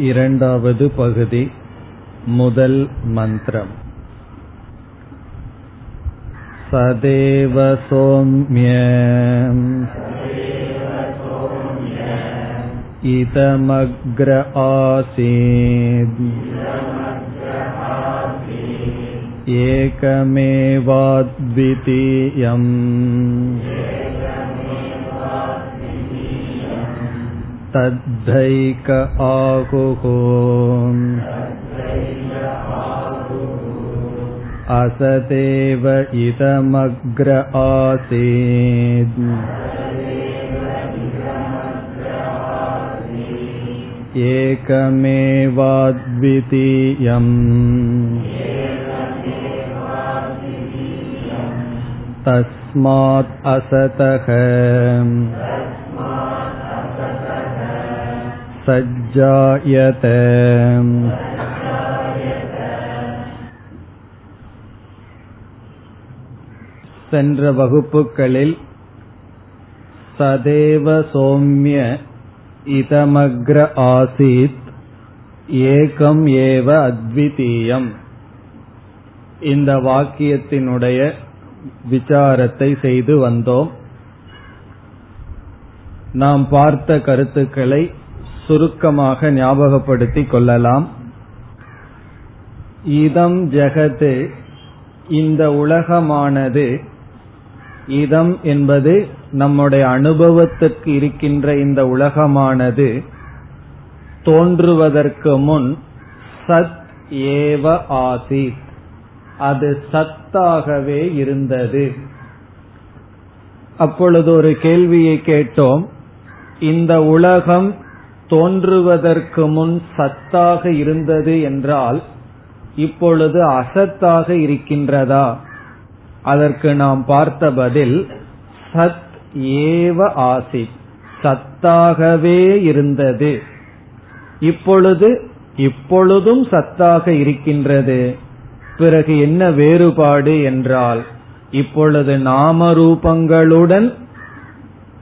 இரண்டாவது பகுதி முதல் மந்திரம் सदेव सौम्य इदमग्र आसीत् एकमेवाद्वितीयम् तद्धैक आहुः असदेव इदमग्र आसीत्। एकमेवाद्वितीयम्। तस्मात् असतः सज्जायत சென்ற வகுப்புகளில் சதேவ சோம்ய இதமக்ர ஆசீத் ஏகம் ஏவ அத்விதீயம் இந்த வாக்கியத்தினுடைய விசாரத்தை செய்து வந்தோம் நாம் பார்த்த கருத்துக்களை சுருக்கமாக ஞாபகப்படுத்திக் கொள்ளலாம். இதம் ஜெகது இந்த உலகமானது இதம் என்பது நம்முடைய அனுபவத்திற்கு இருக்கின்ற இந்த உலகமானது தோன்றுவதற்கு முன் சத் ஏவ ஆசித் அது சத்தாகவே இருந்தது. அப்பொழுது ஒரு கேள்வியை கேட்டோம். இந்த உலகம் தோன்றுவதற்கு முன் சத்தாக இருந்தது என்றால் இப்பொழுது அசத்தாக இருக்கின்றதா? அதற்கு நாம் பார்த்த பதில் சத் ஏவ ஆசித். சத்தாகவே இருந்தது. இப்பொழுது இப்பொழுதும் சத்தாக இருக்கின்றது. பிறகு என்ன வேறுபாடு என்றால் இப்பொழுது நாம ரூபங்களுடன்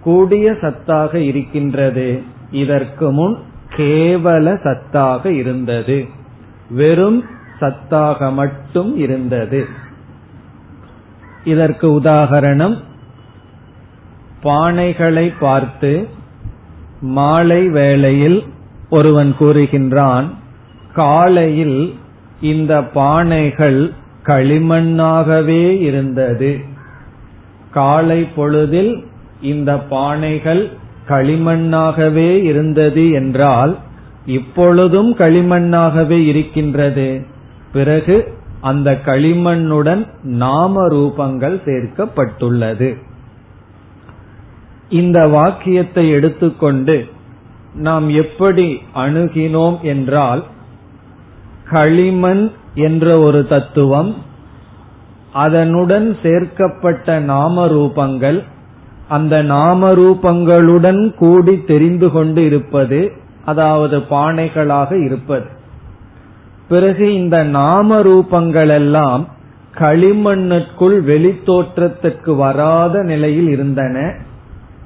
கூடிய சத்தாக இருக்கின்றது. இதற்கு முன் கேவல சத்தாக இருந்தது. வெறும் சத்தாக மட்டும் இருந்தது. இதற்கு உதாகரணம் பானைகளை பார்த்து மாலை வேளையில் ஒருவன் கூறுகின்றான் காலையில் இந்த பானைகள் களிமண்ணாகவே இருந்தது. காலை பொழுதில் இந்த பானைகள் களிமண்ணாகவே இருந்தது என்றால் இப்பொழுதும் களிமண்ணாகவே இருக்கின்றது. பிறகு அந்த களிமண்ணுடன் நாம ரூபங்கள் சேர்க்கப்பட்டுள்ளது. இந்த வாக்கியத்தை எடுத்துக்கொண்டு நாம் எப்படி அணுகினோம் என்றால் களிமண் என்ற ஒரு தத்துவம் அதனுடன் சேர்க்கப்பட்ட நாம ரூபங்கள் அந்த நாம ரூபங்களுடன் கூடி தெரிந்து கொண்டு இருப்பது அதாவது பானைகளாக இருப்பது. பிறகு இந்த நாம ரூபங்கள் எல்லாம் களிமண்ணுக்குள் வெளித்தோற்றத்திற்கு வராத நிலையில் இருந்தன.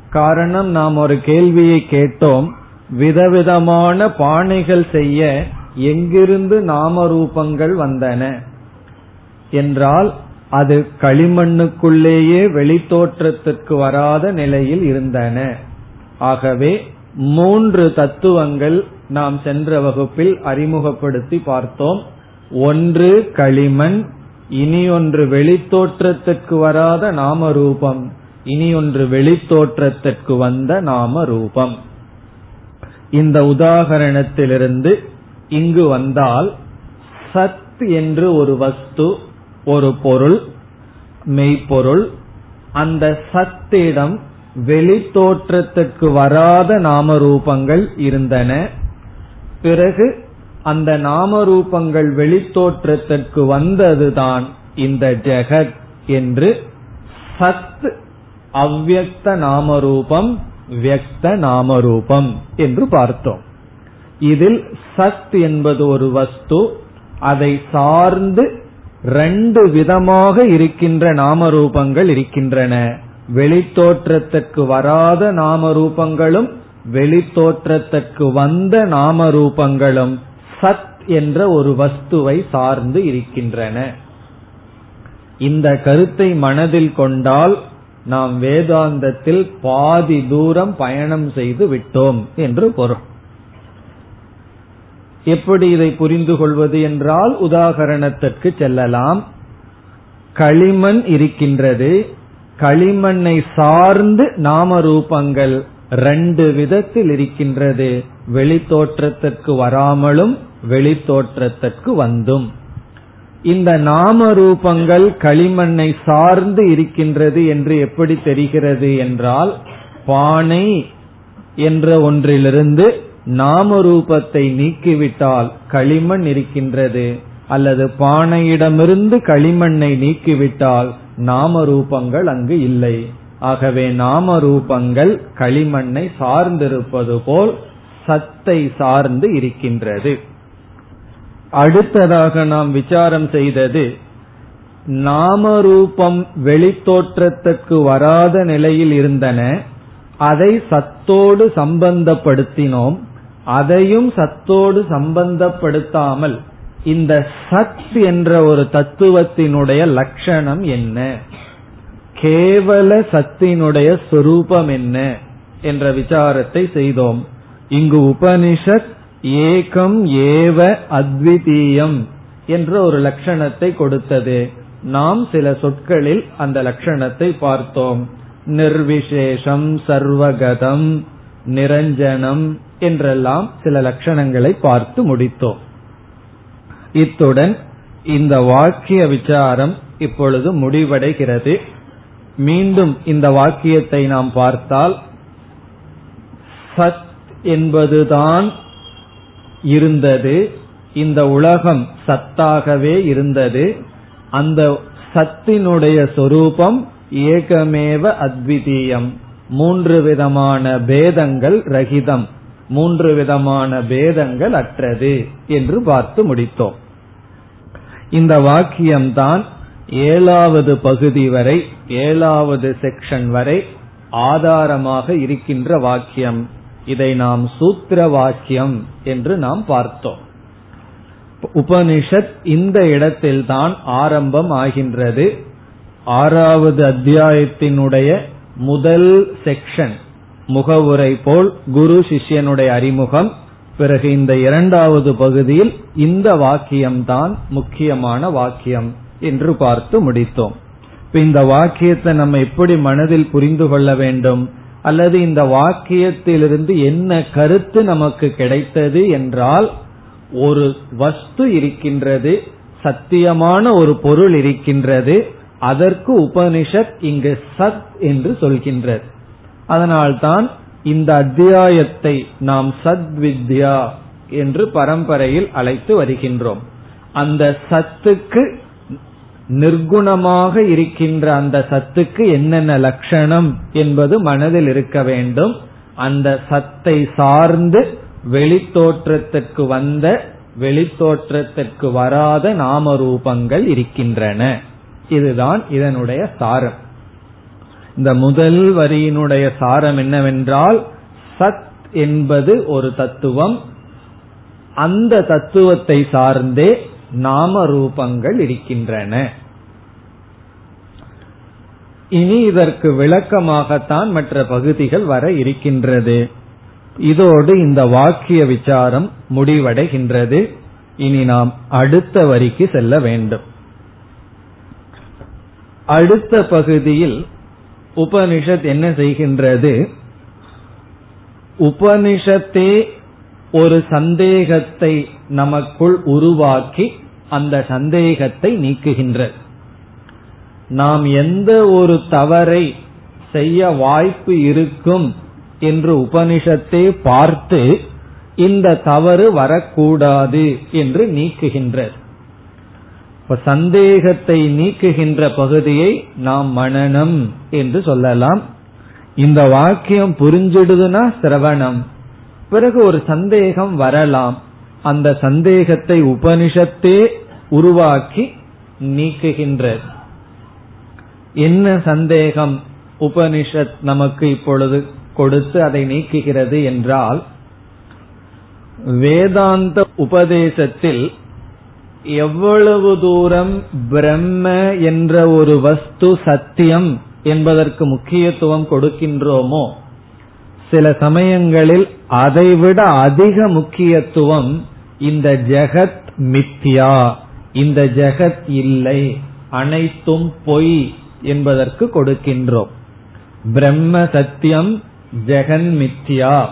காரணம் நாம் ஒரு கேள்வியை கேட்டோம். விதவிதமான பானைகள் செய்ய எங்கிருந்து நாம ரூபங்கள் வந்தன? என்றால் அது களிமண்ணுக்குள்ளேயே வெளித்தோற்றத்திற்கு வராத நிலையில் இருந்தன. ஆகவே மூன்று தத்துவங்கள் நாம் சென்ற வகுப்பில் அறிமுகப்படுத்தி பார்த்தோம். ஒன்று களிமண் இனி ஒன்று வெளித்தோற்றத்திற்கு வராத நாம ரூபம் இனி ஒன்று வெளித்தோற்றத்திற்கு வந்த நாம ரூபம் இந்த உதாகரணத்திலிருந்து இங்கு வந்தால் சத் என்று ஒரு வஸ்து ஒரு பொருள் மெய்ப்பொருள் அந்த சத்திடம் வெளித்தோற்றத்திற்கு வராத நாம ரூபங்கள் இருந்தன. பிறகு அந்த நாம ரூபங்கள் வெளித்தோற்றத்திற்கு வந்ததுதான் இந்த ஜெகத் என்று சத் அவ்வக்த நாமரூபம் வியக்த நாமரூபம் என்று பார்த்தோம். இதில் சத் என்பது ஒரு வஸ்து அதை சார்ந்து ரெண்டு விதமாக இருக்கின்ற நாமரூபங்கள் இருக்கின்றன. வெளித்தோற்றத்துக்கு வராத நாம ரூபங்களும் வந்த நாம ரூபங்களும் சத் என்ற ஒரு வஸ்துவை சார்ந்து இருக்கின்றன. இந்த கருத்தை மனதில் கொண்டால் நாம் வேதாந்தத்தில் பாதி தூரம் பயணம் செய்து விட்டோம் என்று பொருள். எப்படி இதை புரிந்து கொள்வது என்றால் உதாகரணத்திற்கு செல்லலாம். களிமண் இருக்கின்றது. களிமண்ணை சார்ந்து நாம ரூபங்கள் ரெண்டு விதத்தில் இருக்கின்றது. வெளித்தோற்றத்திற்கு வராமலும் வெளித்தோற்றத்திற்கு வந்தும். இந்த நாம ரூபங்கள் களிமண்ணை சார்ந்து இருக்கின்றது என்று எப்படி தெரிகிறது என்றால் பானை என்ற ஒன்றிலிருந்து நாம ரூபத்தை நீக்கிவிட்டால் களிமண் இருக்கின்றது அல்லது பானையிடமிருந்து களிமண்ணை நீக்கிவிட்டால் நாம ரூபங்கள் அங்கு இல்லை. ஆகவே நாம ரூபங்கள் களிமண்ணை சார்ந்திருப்பது போல் சத்தை சார்ந்து இருக்கின்றது. அடுத்ததாக நாம் விசாரம் செய்தது நாமரூபம் வெளித்தோற்றத்திற்கு வராத நிலையில் இருந்தன அதை சத்தோடு சம்பந்தப்படுத்தினோம். அதையும் சத்தோடு சம்பந்தப்படுத்தாமல் இந்த சத் என்ற ஒரு தத்துவத்தினுடைய லட்சணம் என்ன? கேவல சத்தினுடைய சொரூபம் என்ன? என்ற விசாரத்தை செய்தோம். இங்கு உபனிஷத் ஏகம் ஏவ அத்விதீயம் என்ற ஒரு லட்சணத்தை கொடுத்தது. நாம் சில சொற்களில் அந்த லட்சணத்தை பார்த்தோம். நிர்விசேஷம் சர்வகதம் நிரஞ்சனம் என்றெல்லாம் சில லட்சணங்களை பார்த்து முடித்தோம். இத்துடன் இந்த வாக்கிய விசாரம் இப்பொழுது முடிவடைகிறது. மீண்டும் இந்த வாக்கியத்தை நாம் பார்த்தால் சத் என்பதுதான் இருந்தது இந்த உலகம் சத்தாகவே இருந்தது அந்த சத்தினுடைய சொரூபம் ஏகமேவ அத்விதீயம். மூன்று விதமான பேதங்கள் ரகிதம். மூன்று விதமான பேதங்கள் அற்றது என்று பார்த்து முடித்தோம். இந்த வாக்கியம்தான் ஏழாவது பகுதி வரை ஏழாவது செக்ஷன் வரை ஆதாரமாக இருக்கின்ற வாக்கியம். இதை நாம் சூத்திர வாக்கியம் என்று நாம் பார்த்தோம். உபனிஷத் இந்த இடத்தில்தான் ஆரம்பம் ஆகின்றது. ஆறாவது அத்தியாயத்தினுடைய முதல் செக்ஷன் முகவுரை போல் குரு சிஷ்யனுடைய அறிமுகம். பிறகு இந்த இரண்டாவது பகுதியில் இந்த வாக்கியம்தான் முக்கியமான வாக்கியம் என்று பார்த்து முடித்தோம். இந்த வாக்கியத்தை நம்ம எப்படி மனதில் புரிந்து கொள்ள வேண்டும்? அல்லது இந்த வாக்கியத்திலிருந்து என்ன கருத்து நமக்கு கிடைத்தது என்றால் ஒரு வஸ்து இருக்கின்றது சத்தியமான ஒரு பொருள் இருக்கின்றது அதற்கு உபனிஷத் இங்கு சத் என்று சொல்கின்றது அதனால்தான் இந்த அத்தியாயத்தை நாம் சத் வித்யா என்று பரம்பரையில் அழைத்து வருகின்றோம். அந்த சத்துக்கு நிர்குணமாக இருக்கின்ற அந்த சத்துக்கு என்னென்ன லட்சணம் என்பது மனதில் இருக்க வேண்டும். அந்த சத்தை சார்ந்து வெளித்தோற்றத்திற்கு வந்த வெளித்தோற்றத்திற்கு வராத நாம ரூபங்கள் இருக்கின்றன. இதுதான் இதனுடைய சாரம். இந்த முதல் வரியினுடைய சாரம் என்னவென்றால் சத் என்பது ஒரு தத்துவம் அந்த தத்துவத்தை சார்ந்தே நாம ரூபங்கள் இருக்கின்றன. இனி இதற்கு விளக்கமாகத்தான் மற்ற பகுதிகள் வர இருக்கின்றது. இதோடு இந்த வாக்கிய விசாரம் முடிவடைகின்றது. இனி நாம் அடுத்த வரிக்கு செல்ல வேண்டும். அடுத்த பகுதியில் உபனிஷத் என்ன செய்கின்றது? உபனிஷத்தே ஒரு சந்தேகத்தை நமக்குள் உருவாக்கி அந்த சந்தேகத்தை நீக்குகின்றது. நாம் எந்த ஒரு தவறை செய்ய வாய்ப்பு இருக்கும் என்று உபனிஷத்தை பார்த்து இந்த தவறு வரக்கூடாது என்று நீக்குகின்றது. இப்ப சந்தேகத்தை நீக்குகின்ற பகுதியை நாம் மனநம் என்று சொல்லலாம். இந்த வாக்கியம் புரிஞ்சிடுதுன்னா சிரவணம். பிறகு ஒரு சந்தேகம் வரலாம். அந்த சந்தேகத்தை உபனிஷத்தே உருவாக்கி நீக்குகின்றது என்ன சந்தேகம்? உபனிஷத் நமக்கு இப்பொழுது கொடுத்து அதை நீக்குகிறது என்றால் வேதாந்த உபதேசத்தில் எவ்வளவு தூரம் பிரம்ம என்ற ஒரு வஸ்து சத்தியம் என்பதற்கு முக்கியத்துவம் கொடுக்கின்றோமோ சில சமயங்களில் அதைவிட அதிக முக்கியத்துவம் இந்த ஜெகத் மித்யா இந்த ஜெகத் இல்லை அனைத்தும் பொய் என்பதற்கு கொடுக்கின்றோம். பிரம்ம சத்தியம் ஜெகன் மித்யா.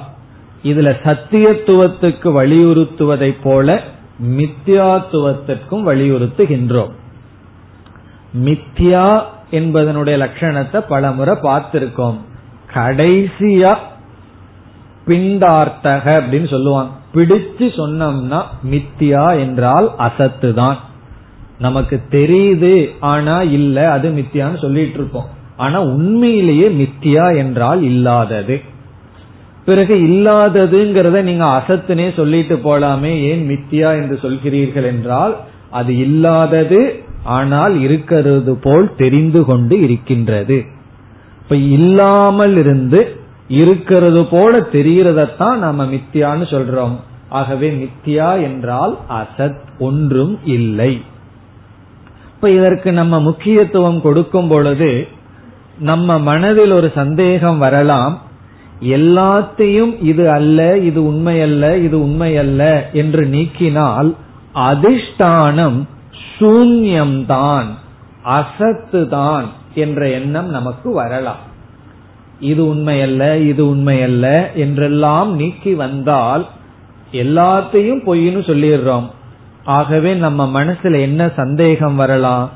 இதுல சத்தியத்துவத்துக்கு வலியுறுத்துவதைப் போல மித்யாத்துவத்திற்கும் வலியுறுத்துகின்றோம். மித்யா என்பதனுடைய லட்சணத்தை பலமுறை பார்த்திருக்கோம். கடைசியா பிண்டார்த்தக அப்படின்னு சொல்லுவாங்க. பிடிச்சு சொன்னோம்னா மித்தியா என்றால் அசத்து தான் நமக்கு தெரியுது ஆனா இல்ல அது மித்தியான்னு சொல்லிட்டு இருப்போம். ஆனா உண்மையிலேயே மித்தியா என்றால் இல்லாதது. பிறகு இல்லாததுங்கிறத நீங்க அசத்துனே சொல்லிட்டு போலாமே ஏன் மித்தியா என்று சொல்கிறீர்கள் என்றால் அது இல்லாதது ஆனால் இருக்கிறது போல் தெரிந்து கொண்டு இருக்கின்றது. இப்ப இல்லாமல் இருந்து இருக்கிறது போல தெரிகிறதத்தான் நாம மித்தியான்னு சொல்றோம். ஆகவே மித்தியா என்றால் அசத் ஒன்றும் இல்லை. இப்ப இதற்கு நம்ம முக்கியத்துவம் கொடுக்கும் பொழுது நம்ம மனதில் ஒரு சந்தேகம் வரலாம். எல்லாத்தையும் இது அல்ல இது உண்மை அல்ல இது உண்மை அல்ல என்று நீக்கினால் அதிஷ்டானம் சூன்யம்தான் அசத்து தான் என்ற எண்ணம் நமக்கு வரலாம். இது உண்மையல்ல இது உண்மையல்ல என்றெல்லாம் நீக்கி வந்தால் எல்லாத்தையும் பொய்னு சொல்லிடுறோம். ஆகவே நம்ம மனசுல என்ன சந்தேகம் வரலாம்?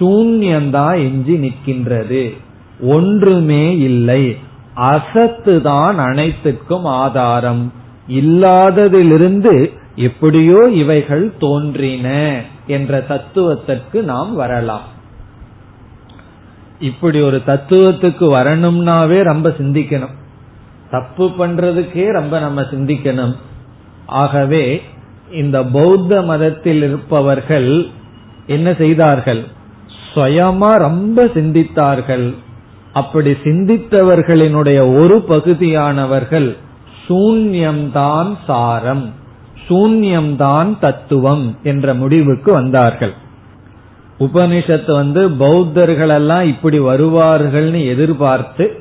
சூன்யம்தான் எஞ்சி நிற்கின்றது. ஒன்றுமே இல்லை. அசத்து தான் அனைத்துக்கும் ஆதாரம். இல்லாததிலிருந்து எப்படியோ இவைகள் தோன்றின என்ற தத்துவத்திற்கு நாம் வரலாம். இப்படி ஒரு தத்துவத்துக்கு வரணும்னாவே ரொம்ப சிந்திக்கணும். தப்பு பண்றதுக்கே ரொம்ப நம்ம சிந்திக்கணும். ஆகவே இந்த பௌத்த மதத்தில் இருப்பவர்கள் என்ன செய்தார்கள்? சுயமா ரொம்ப சிந்தித்தார்கள். அப்படி சிந்தித்தவர்களினுடைய ஒரு பகுதியானவர்கள் சூன்யம்தான் சாரம் சூன்யம்தான் தத்துவம் என்ற முடிவுக்கு வந்தார்கள். உபனிஷத்து வந்து பௌத்தர்கள் எல்லாம் இப்படி வருவார்கள்னு எதிர்பார்த்து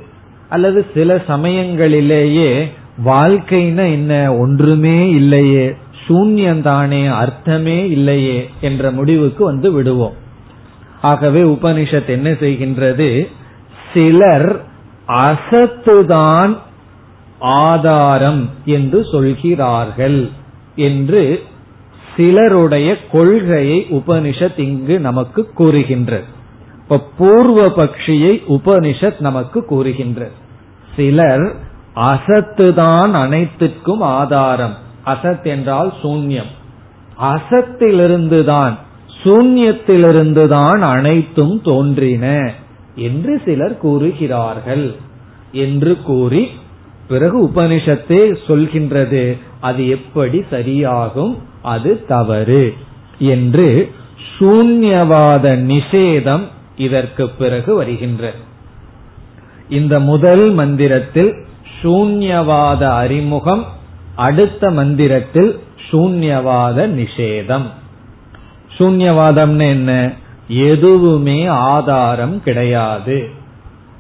அல்லது சில சமயங்களிலேயே வாழ்க்கைன்னா என்ன ஒன்றுமே இல்லையே சூன்யந்தானே அர்த்தமே இல்லையே என்ற முடிவுக்கு வந்து விடுவோம். ஆகவே உபனிஷத் என்ன செய்கின்றது சிலர் அசத்துதான் ஆதாரம் என்று சொல்கிறார்கள் என்று சிலருடைய கொள்கையை உபனிஷத் இங்கு நமக்கு கூறுகின்றது. இப்ப பூர்வ பக்ஷியை உபனிஷத் நமக்கு கூறுகின்றது. சிலர் அசத்துதான் அனைத்திற்கும் ஆதாரம். அசத் என்றால் சூன்யம். அசத்திலிருந்துதான் சூன்யத்திலிருந்துதான் அனைத்தும் தோன்றின. என்று சிலர் கூறுகிறார்கள். என்று கூறி பிறகு உபனிஷத்தே சொல்கின்றது. அது எப்படி சரியாகும்? அது தவறு. என்று சூன்யவாத நிஷேதம் இதற்கு பிறகு வருகின்ற. இந்த முதல் மந்திரத்தில் சூன்யவாத அறிமுகம் அடுத்த மந்திரத்தில் சூன்யவாத நிஷேதம். சூன்யவாதம்னு என்ன? எதுவுமே ஆதாரம் கிடையாது.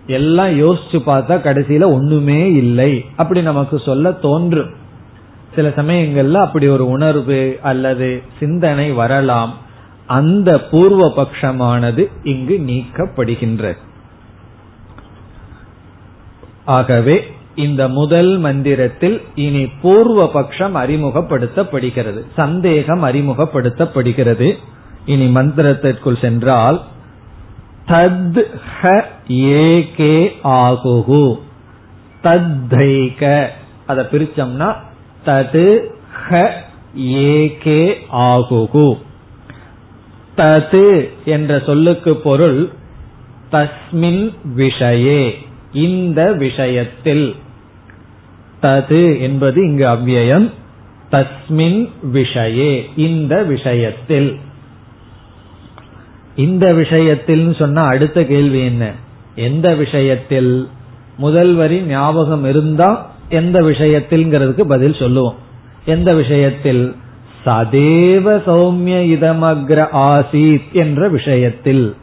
எல்லாம் யோசிச்சு பார்த்தா கடைசியில ஒண்ணுமே இல்லை. அப்படி நமக்கு சொல்ல தோன்றும். சில சமயங்கள்ல அப்படி ஒரு உணர்வு அல்லது சிந்தனை வரலாம். அந்த பூர்வ பட்சமானது இங்கு நீக்கப்படுகின்றது. ஆகவே இந்த முதல் மந்திரத்தில் இனி பூர்வ பட்சம் அறிமுகப்படுத்தப்படுகிறது. சந்தேகம் அறிமுகப்படுத்தப்படுகிறது. இனி மந்திரத்திற்குள் சென்றால் தத் ஹ ஏகே ஆகுகு. தத்தைக. அதை பிரிச்சோம்னா தது ஹ ஏகே ஆகுகு. தது என்ற சொல்லுக்கு பொருள் தஸ்மின் விஷயே இந்த விஷயத்தில். தது என்பது இங்கு அவ்வியம் தஸ்மின் விஷயே இந்த விஷயத்தில். இந்த விஷயத்தில் சொன்னா அடுத்த கேள்வி என்ன? எந்த விஷயத்தில் முதல் வரி ஞாபகம் இருந்தா எந்த விஷயத்தில்ங்கிறதுக்கு பதில் சொல்லுவோம். எந்த விஷயத்தில்? சதேவ சௌமிய இதமக்ர ஆசீத் என்ற விஷயத்தில்.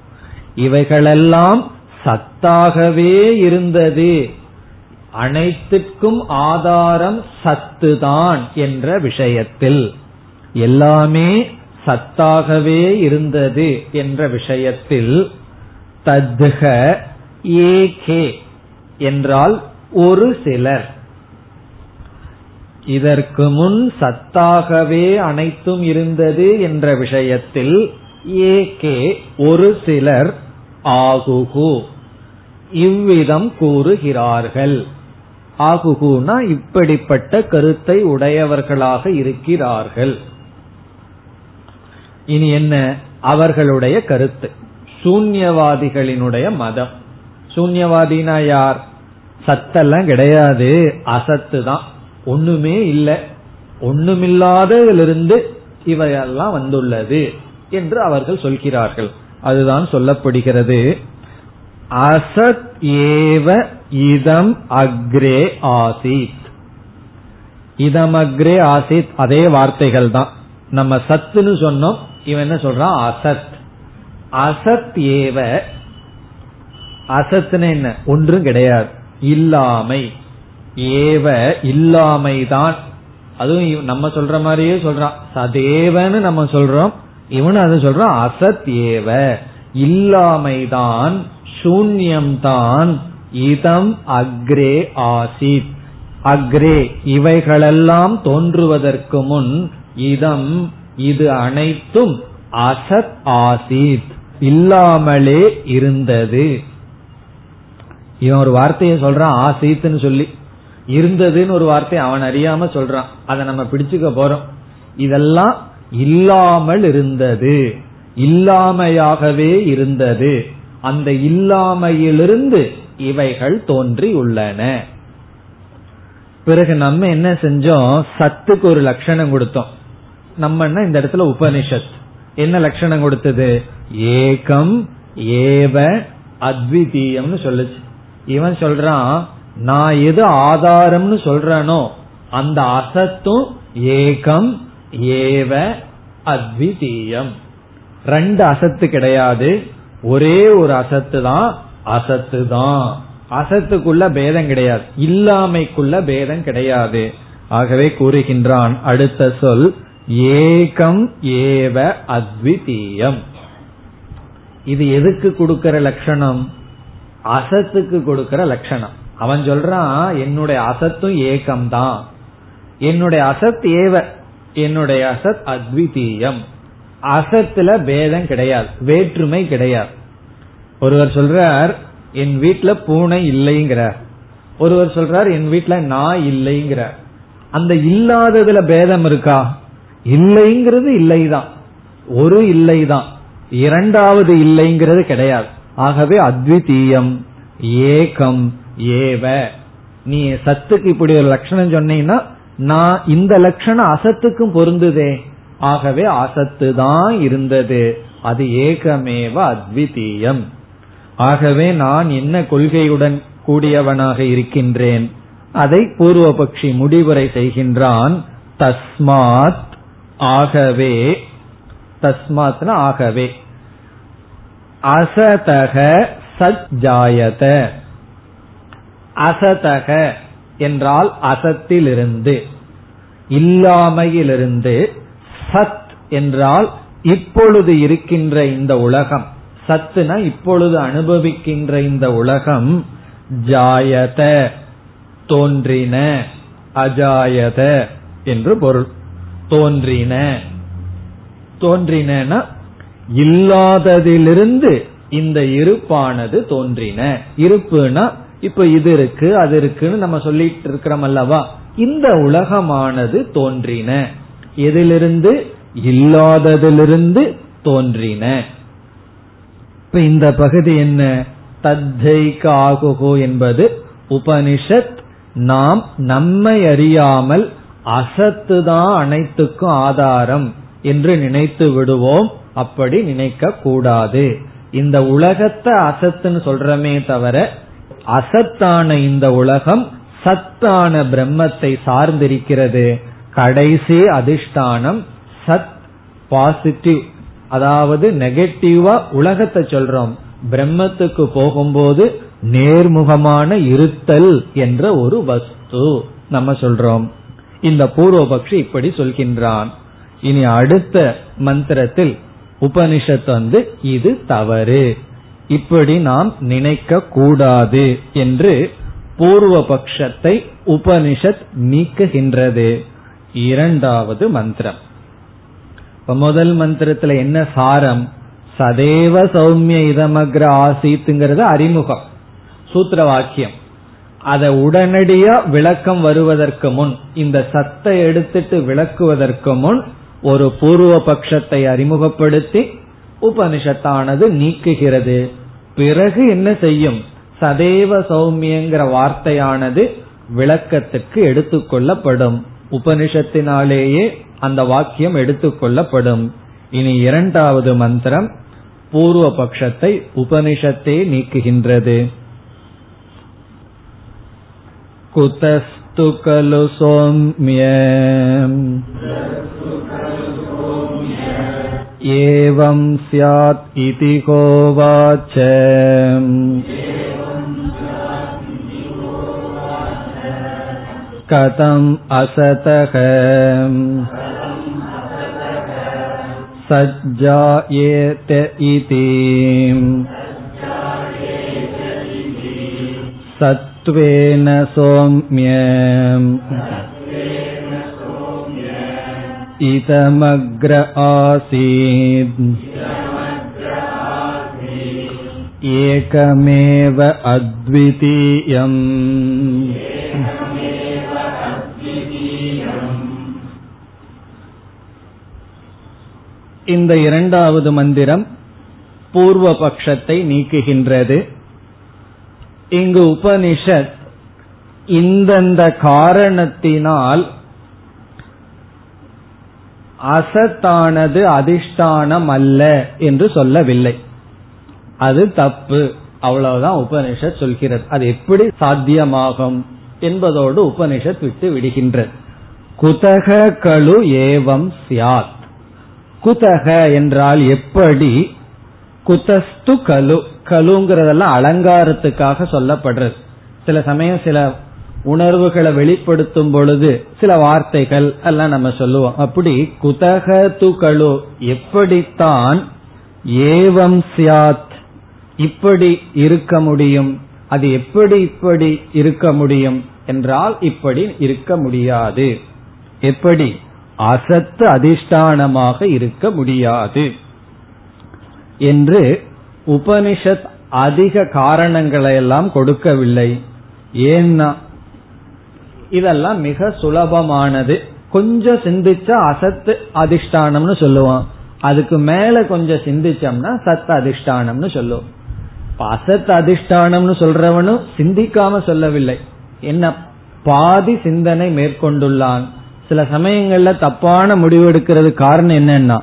இவைகளெல்லாம் சத்தாகவே இருந்தது. அனைத்துக்கும் ஆதாரம் சத்துதான் என்ற விஷயத்தில். எல்லாமே சத்தாகவே இருந்தது என்ற விஷயத்தில் தத்க ஏகே என்றால் ஒரு சிலர். இதற்கு முன் சத்தாகவே அனைத்தும் இருந்தது என்ற விஷயத்தில் ஏகே ஒரு சிலர் ஆகுகு. இவ்விதம் கூறுகிறார்கள். ஆகுகுனா இப்படிப்பட்ட கருத்தை உடையவர்களாக இருக்கிறார்கள். இனி என்ன? அவர்களுடைய கருத்து. சூன்யவாதிகளினுடைய மதம். சூன்யவாதினா யார்? சத்தெல்லாம் கிடையாது. அசத்து தான். ஒண்ணுமே இல்லை. ஒண்ணுமில்லாததிலிருந்து இவையெல்லாம் வந்துள்ளது என்று அவர்கள் சொல்கிறார்கள். அதுதான் சொல்லப்படுகிறது. அசத் ஏவ இதம் அக்ரே ஆசித். இதம் அக்ரே ஆசித் அதே வார்த்தைகள் தான். நம்ம சத்துன்னு சொன்னோம் இவன் என்ன சொல்றான்? அசத். அசத் ஏவ அசத்துன்னு என்ன? ஒன்றும் கிடையாது. இல்லாமை. ஏவ இல்லாமைதான். அதுவும் நம்ம சொல்ற மாதிரியே சொல்றான். சதேவன்னு நம்ம சொல்றோம். இவனு அதை சொல்றான். அசத் ஏவ. இல்லாமைதான். சூன்யம்தான். இதம் அக்ரே ஆசித். அக்ரே இவைகளெல்லாம் தோன்றுவதற்கு முன் இதம் இது அனைத்தும் அசத் ஆசித் இல்லாமலே இருந்தது. இவன் ஒரு வார்த்தையை சொல்றான் ஆசித்துன்னு சொல்லி. இருந்ததுன்னு ஒரு வார்த்தை அவன் அறியாம சொல்றான். அதை நம்ம பிடிச்சுக்க போறோம். இதெல்லாம் இல்லாமல் இருந்தது. இல்லாமையாகவே இருந்தது. அந்த இல்லாமையிலிருந்து இவைகள் தோன்றி உள்ளன பிறகு நம்ம என்ன செஞ்சோம்? சத்துக்கு ஒரு லட்சணம் கொடுத்தோம். நம்ம இந்த இடத்துல உபனிஷத். என்ன லட்சணம் கொடுத்தது? ஏகம் ஏவ அத்விதீயம்னு சொல்லுச்சு. இவன் சொல்றான் நான் எது ஆதாரம்னு சொல்றனோ அந்த அசத்தும் ஏகம் ஏவ அத்விதீயம். ரெண்டு அசத்து கிடையாது. ஒரே ஒரு அசத்து தான் அசத்து தான். அசத்துக்குள்ள பேதம் கிடையாது. இல்லாமைக்குள்ள பேதம் கிடையாது. ஆகவே கூறுகின்றான் அடுத்த சொல் ஏகம் ஏவ அத்விதீயம். இது எதுக்கு கொடுக்கிற லட்சணம்? அசத்துக்கு கொடுக்கிற லட்சணம். அவன் சொல்றான் என்னுடைய அசத்தும் ஏகம் தான் என்னுடைய அசத் ஏவ என்னுடைய அசத் அத்விதீயம். அசத்துல பேதம் கிடையாது வேற்றுமை கிடையாது. ஒருவர் சொல்றார் என் வீட்டுல பூனை இல்லைங்கிறார் ஒருவர் சொல்றார் என் வீட்டுல நாய் இல்லைங்கிறார் அந்த இல்லாததுல பேதம் இருக்கா? இல்லைங்கிறது இல்லைதான். ஒரு இல்லைதான். இரண்டாவது இல்லைங்கிறது கிடையாது. ஆகவே அத்விதீயம் ஏகம் ஏவ. நீ சத்துக்கு இப்படி ஒரு லட்சணம் சொன்னீங்கன்னா நான் இந்த லட்சணம் அசத்துக்கும் பொருந்துதே. ஆகவே அசத்து தான் இருந்தது. அது ஏகமேவ அத்விதீயம். ஆகவே நான் என்ன கொள்கையுடன் கூடியவனாக இருக்கின்றேன்? அதை பூர்வபக்ஷி முடிவுரை செய்கின்றான் தஸ்மாத் ஆகவே தஸ்மாத்னா ஆகவே. அசதக சஜ்ஜாயத. அசதக என்றால் அசத்திலிருந்து இல்லாமையிலிருந்து சத் என்றால் இப்பொழுது இருக்கின்ற இந்த உலகம். சத்துனா இப்பொழுது அனுபவிக்கின்ற இந்த உலகம் ஜாயத தோன்றின அஜாயத என்று பொருள். தோன்றின. தோன்றின இல்லாததிலிருந்து இந்த இருப்பானது தோன்றின. இருப்புனா இப்ப இது இருக்கு அது இருக்குன்னு நம்ம சொல்லிட்டு இருக்கிறோம் அல்லவா? இந்த உலகமானது தோன்றின. எதிலிருந்து? இல்லாததிலிருந்து தோன்றின. இப்ப இந்த பகுதி என்ன? தத்தைக்கு ஆகுகோ என்பது உபனிஷத் நாம் நம்மை அறியாமல் அசத்து தான் அனைத்துக்கும் ஆதாரம் என்று நினைத்து விடுவோம். அப்படி நினைக்க கூடாது. இந்த உலகத்தை அசத்துன்னு சொல்றமே தவிர அசத்தான இந்த உலகம் சத்தான பிரம்மத்தை சார்ந்திருக்கிறது. கடைசி அதிஷ்டானம் சத் பாசிட்டிவ். அதாவது நெகட்டிவா உலகத்தை சொல்றோம். பிரம்மத்துக்கு போகும்போது நேர்முகமான இருத்தல் என்ற ஒரு வஸ்து நம்ம சொல்றோம். இந்த பூர்வபக்ஷி இப்படி சொல்கின்றான். இனி அடுத்த மந்திரத்தில் உபனிஷத் வந்து இது தவறு. இப்படி நாம் நினைக்க கூடாது என்று பூர்வ பட்சத்தை உபனிஷத் நீக்குகின்றது. இரண்டாவது மந்திரம். இப்ப முதல் மந்திரத்துல என்ன சாரம்? சதேவ சௌமிய இதமக்ர ஆசீத்துங்கிறது அறிமுகம். சூத்திர வாக்கியம் அதை உடனடியா விளக்கம் வருவதற்கு முன் இந்த சத்தை எடுத்துட்டு விளக்குவதற்கு முன் ஒரு பூர்வ பட்சத்தை அறிமுகப்படுத்தி உபனிஷத்தானது நீக்குகிறது. பிறகு என்ன செய்யும்? சதேவ சௌமியங்கிற வார்த்தையானது விளக்கத்துக்கு எடுத்துக்கொள்ளப்படும் உபனிஷத்தினாலேயே அந்த வாக்கியம் எடுத்துக்கொள்ளப்படும் இனி இரண்டாவது மந்திரம் பூர்வ பட்சத்தை உபனிஷத்தே நீக்குகின்றது. कुतस्तु खलु सौम्य एवं स्यात् इति होवाच कथम् असतः सज्जायेत इति सत्त्वेन सौम्य इदमग्र आसीत् एकमेव अद्वितीयम् இந்த இரண்டாவது மந்திரம் பூர்வ பட்சத்தை நீக்குகின்றது இங்கு உபனிஷத் இந்தந்த காரணத்தினால் அசத்தானது அதிஷ்டானம் அல்ல என்று சொல்லவில்லை. அது தப்பு. அவ்வளவுதான் உபனிஷத் சொல்கிறது. அது எப்படி சாத்தியமாகும் என்பதோடு உபனிஷத் விட்டு விடுகின்றது. குதக கழு ஏவம் சியாத். குதக என்றால் எப்படி குதஸ்து கலு கலுங்கிறதெல்லாம் அலங்காரத்துக்காக சொல்லப்படுறது. சில சமயம் சில உணர்வுகளை வெளிப்படுத்தும் பொழுது சில வார்த்தைகள் எல்லாம் நம்ம சொல்லுவோம். அப்படி குதக துகளு எப்படித்தான் ஏவம் சியாத் இப்படி இருக்க முடியும் அது எப்படி இப்படி இருக்க முடியும் என்றால் இப்படி இருக்க முடியாது. எப்படி? அசத்து அதிஷ்டானமாக இருக்க முடியாது. என்று உபனிஷத் அதிக காரணங்களை எல்லாம் கொடுக்கவில்லை. ஏன்னா இதெல்லாம் மிக சுலபமானது. கொஞ்சம் சிந்திச்சா அசத்து அதிஷ்டானம்னு சொல்லுவான். அதுக்கு மேல கொஞ்சம் சிந்திச்சோம்னா சத் அதிஷ்டானம்னு சொல்லுவோம். அசத் அதிஷ்டானம்னு சொல்றவனும் சிந்திக்காம சொல்லவில்லை. என்ன? பாதி சிந்தனை மேற்கொண்டுள்ளான். சில சமயங்கள்ல தப்பான முடிவு எடுக்கிறது காரணம் என்னன்னா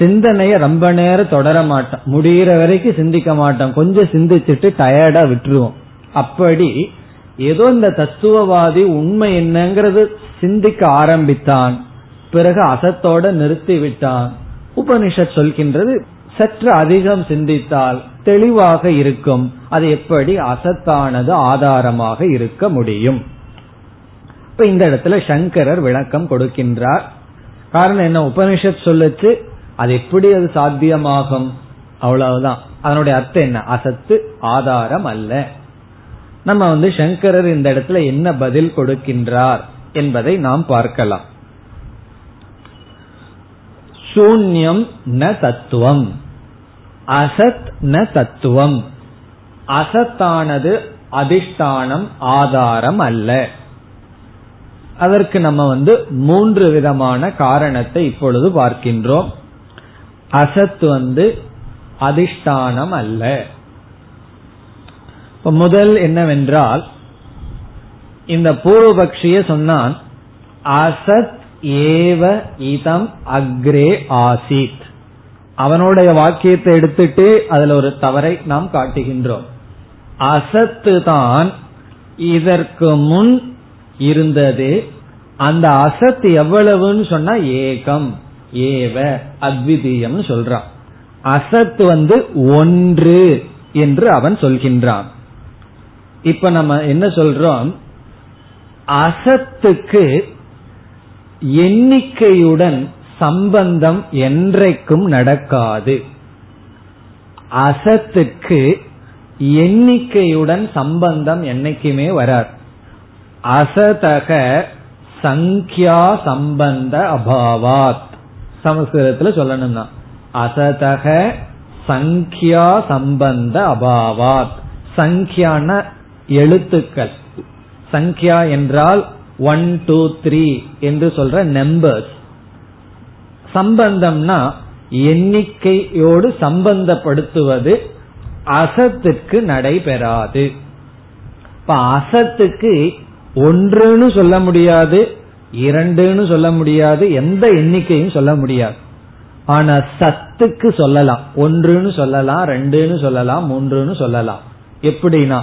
சிந்தனைய ரொம்ப நேரம் தொடர மாட்டோம். முடிகிற வரைக்கும் சிந்திக்க மாட்டோம். கொஞ்சம் சிந்திச்சுட்டு டயர்டா விட்டுருவோம். அப்படி ஏதோ இந்த தத்துவவாதி உண்மை என்னங்கிறது சிந்திக்க ஆரம்பித்தான். பிறகு அசத்தோட நிறுத்தி விட்டான். உபனிஷத் சொல்கின்றது சற்று அதிகம் சிந்தித்தால் தெளிவாக இருக்கும். அது எப்படி அசத்தானது ஆதாரமாக இருக்க முடியும். இப்ப இந்த இடத்துல சங்கரர் விளக்கம் கொடுக்கின்றார். காரணம் என்ன? உபனிஷத் சொல்லுச்சு அது எப்படி அது சாத்தியமாகும்? அவ்வளவுதான். அதனுடைய அர்த்தம் என்ன? அசத்து ஆதாரம் அல்ல. நம்ம வந்து சங்கரர் இந்த இடத்துல என்ன பதில் கொடுக்கின்றார் என்பதை நாம் பார்க்கலாம். சூன்யம் ந தத்துவம். அசத் ந தத்துவம். அசத்தானது அதிஷ்டானம் ஆதாரம் அல்ல. அதற்கு நம்ம வந்து மூன்று விதமான காரணத்தை இப்பொழுது பார்க்கின்றோம். அசத் வந்து அதிஷ்டானம் அல்ல. இப்ப முதல் என்னவென்றால் இந்த பூர்வபக்ஷிய சொன்னான் அசத் ஏவ இதம் அக்ரே ஆசித். அவனுடைய வாக்கியத்தை எடுத்துட்டு அதுல ஒரு தவறை நாம் காட்டுகின்றோம். அசத்து தான் இதற்கு முன் இருந்தது. அந்த அசத் எவ்வளவுன்னு சொன்னா ஏகம். ஏவ அத்விதீயம் சொல்றான். அசத் வந்து ஒன்று என்று அவன் சொல்கின்றான். இப்ப நம்ம என்ன சொல்றோம்? அசத்துக்கு எண்ணிக்கையுடன் சம்பந்தம் என்றைக்கும் நடக்காது. அசத்துக்கு எண்ணிக்கையுடன் சம்பந்தம் என்னைக்குமே வராது. அசதக சங்கியா சம்பந்த அபாவாத். சமஸ்கிருதத்துல சொல்லணும்னா அசதக சங்கியா சம்பந்த அபாவாத். சங்கியான எழுத்துக்கள். சங்கியா என்றால் ஒன் டூ த்ரீ என்று சொல்ற நம்பர்ஸ் சம்பந்தம்னா எண்ணிக்கையோடு சம்பந்தப்படுத்துவது அசத்துக்கு நடைபெறாது. இப்ப அசத்துக்கு ஒன்றுன்னு சொல்ல முடியாது. இரண்டுன்னு சொல்ல முடியாது எந்த எண்ணிக்கையும் சொல்ல முடியாது. ஆனா சத்துக்கு சொல்லலாம். ஒன்றுன்னு சொல்லலாம் ரெண்டுன்னு சொல்லலாம் மூன்றுன்னு சொல்லலாம். எப்படின்னா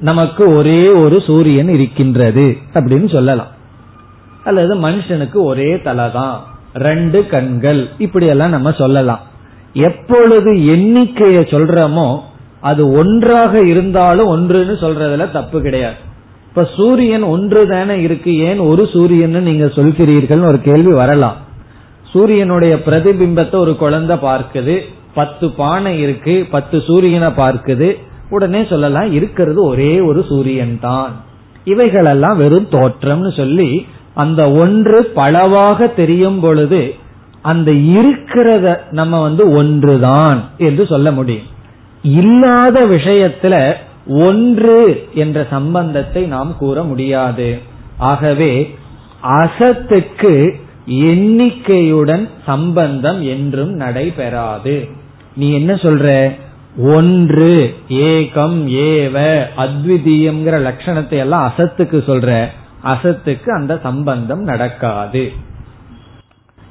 நமக்கு ஒரே ஒரு சூரியன் இருக்கின்றது அப்படின்னு சொல்லலாம். அல்லது மனுஷனுக்கு ஒரே தலை தான் ரெண்டு கண்கள் இப்படி எல்லாம் நம்ம சொல்லலாம். எப்பொழுது எண்ணிக்கைய சொல்றோமோ அது ஒன்றாக இருந்தாலும் ஒன்றுன்னு சொல்றதுல தப்பு கிடையாது. இப்ப சூரியன் ஒன்று தானே இருக்கு ஏன் ஒரு சூரியன் நீங்க சொல்கிறீர்கள் ஒரு கேள்வி வரலாம். சூரியனுடைய பிரதிபிம்பத்தை ஒரு குழந்தை பார்க்குது பத்து பானை இருக்கு பத்து சூரியனை பார்க்குது உடனே சொல்லலாம் இருக்கிறது ஒரே ஒரு சூரியன் தான். இவைகளெல்லாம் வெறும் தோற்றம்னு சொல்லி அந்த ஒன்று பலவாக தெரியும் பொழுது அந்த இருக்கிறத நம்ம வந்து ஒன்றுதான் என்று சொல்ல முடியும். இல்லாத விஷயத்துல ஒன்று என்ற சம்பந்தத்தை நாம் கூற முடியாது. ஆகவே அசத்துக்கு எண்ணிக்கையுடன் சம்பந்தம் என்றும் நடைபெறாது. நீ என்ன சொல்ற? ஒன்று ஏகம் ஏவ அத்விதீயம்ங்கிற லட்சணத்தை எல்லாம் அசத்துக்கு சொல்ற. அசத்துக்கு அந்த சம்பந்தம் நடக்காது.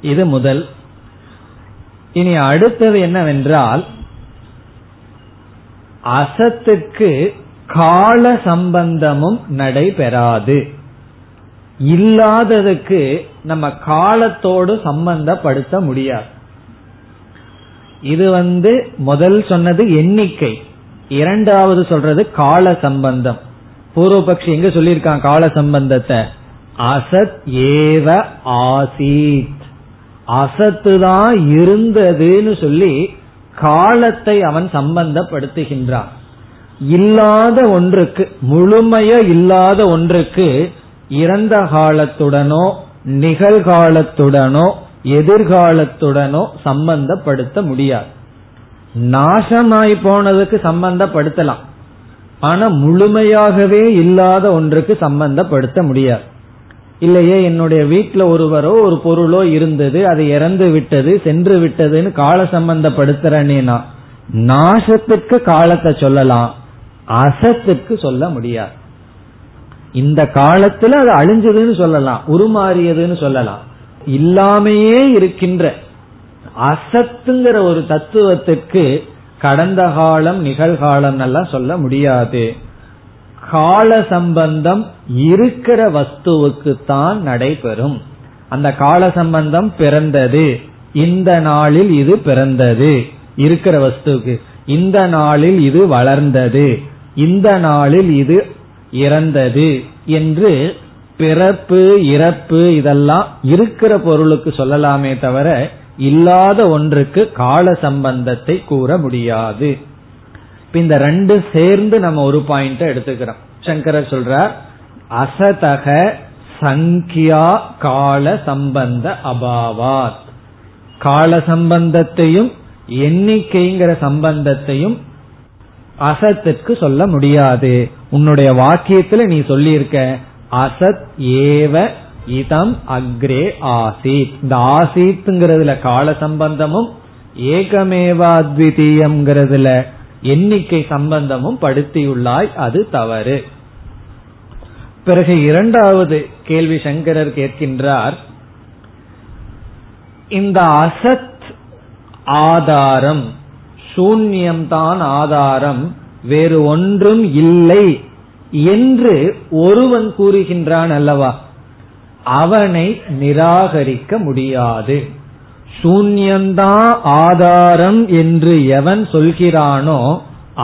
இது முதல். இனி அடுத்தது என்னவென்றால் அசத்துக்கு கால சம்பந்தமும் நடைபெறாது. இல்லாததுக்கு நம்ம காலத்தோடு சம்பந்தப்படுத்த முடியாது. இது வந்து முதல் சொன்னது எண்ணிக்கை. இரண்டாவது சொல்றது கால சம்பந்தம். பூர்வபக்ஷி எங்க சொல்லியிருக்கான் கால சம்பந்தத்தை? அசத் ஏவ ஆசீத். அசத்து தான் இருந்ததுன்னு சொல்லி காலத்தை அவன் சம்பந்தப்படுத்துகின்றான். இல்லாத ஒன்றுக்கு முழுமைய இல்லாத ஒன்றுக்கு இறந்த காலத்துடனோ நிகழ்காலத்துடனோ எதிர்காலத்துடனோ சம்பந்தப்படுத்த முடியாது. நாசமாய் போனதுக்கு சம்பந்தப்படுத்தலாம். ஆனா முழுமையாகவே இல்லாத ஒன்றுக்கு சம்பந்தப்படுத்த முடியாது. இல்லையே என்னுடைய வீட்டுல ஒருவரோ ஒரு பொருளோ இருந்தது அது இறந்து விட்டது சென்று விட்டதுன்னு கால சம்பந்தப்படுத்துறேன்னா? நாசத்துக்கு காலத்தை சொல்லலாம் அசத்துக்கு சொல்ல முடியாது. இந்த காலத்துல அது அழிஞ்சதுன்னு சொல்லலாம் உருமாறியதுன்னு சொல்லலாம். இல்லாமையே இருக்கின்ற அசத்துங்கிற ஒரு தத்துவத்துக்கு கடந்த காலம் நிகழ்காலம் எல்லாம் சொல்ல முடியாது. கால சம்பந்தம் இருக்கிற வஸ்துவுக்கு தான் நடைபெறும். அந்த கால சம்பந்தம் பிறந்தது. இந்த நாளில் இது பிறந்தது. இருக்கிற வஸ்துக்கு இந்த நாளில் இது வளர்ந்தது. இந்த நாளில் இது இறந்தது என்று பிறப்பு இறப்பு இதெல்லாம் இருக்கிற பொருளுக்கு சொல்லலாமே தவிர இல்லாத ஒன்றுக்கு கால சம்பந்தத்தை கூற முடியாது. இந்த ரெண்டு சேர்ந்து நம்ம ஒரு பாயிண்ட் எடுத்துக்கிறோம். சங்கரர் சொல்றார் அசதக சங்கியா கால சம்பந்த அபாவாத். கால சம்பந்தத்தையும் எண்ணிக்கைங்கிற சம்பந்தத்தையும் அசத்திற்கு சொல்ல முடியாது. உன்னுடைய வாக்கியத்துல நீ சொல்லியிருக்க அசத் ஏவ இதம் அக்ரே ஆசீத். இந்த ஆசித்துங்கிறதுல கால சம்பந்தமும் ஏகமேவாத்விதீயம்ங்கிறதுல எண்ணிக்கை சம்பந்தமும் படுத்தியுள்ளாய் அது தவறு. பிறகு இரண்டாவது கேள்வி சங்கரர் கேட்கின்றார். இந்த அசத் ஆதாரம் சூன்யம்தான் ஆதாரம் வேறு ஒன்றும் இல்லை என்று ஒருவன் கூறுகின்றான் அல்லவா? அவனை நிராகரிக்க முடியாது. சூன்யந்தான் ஆதாரம் என்று எவன் சொல்கிறானோ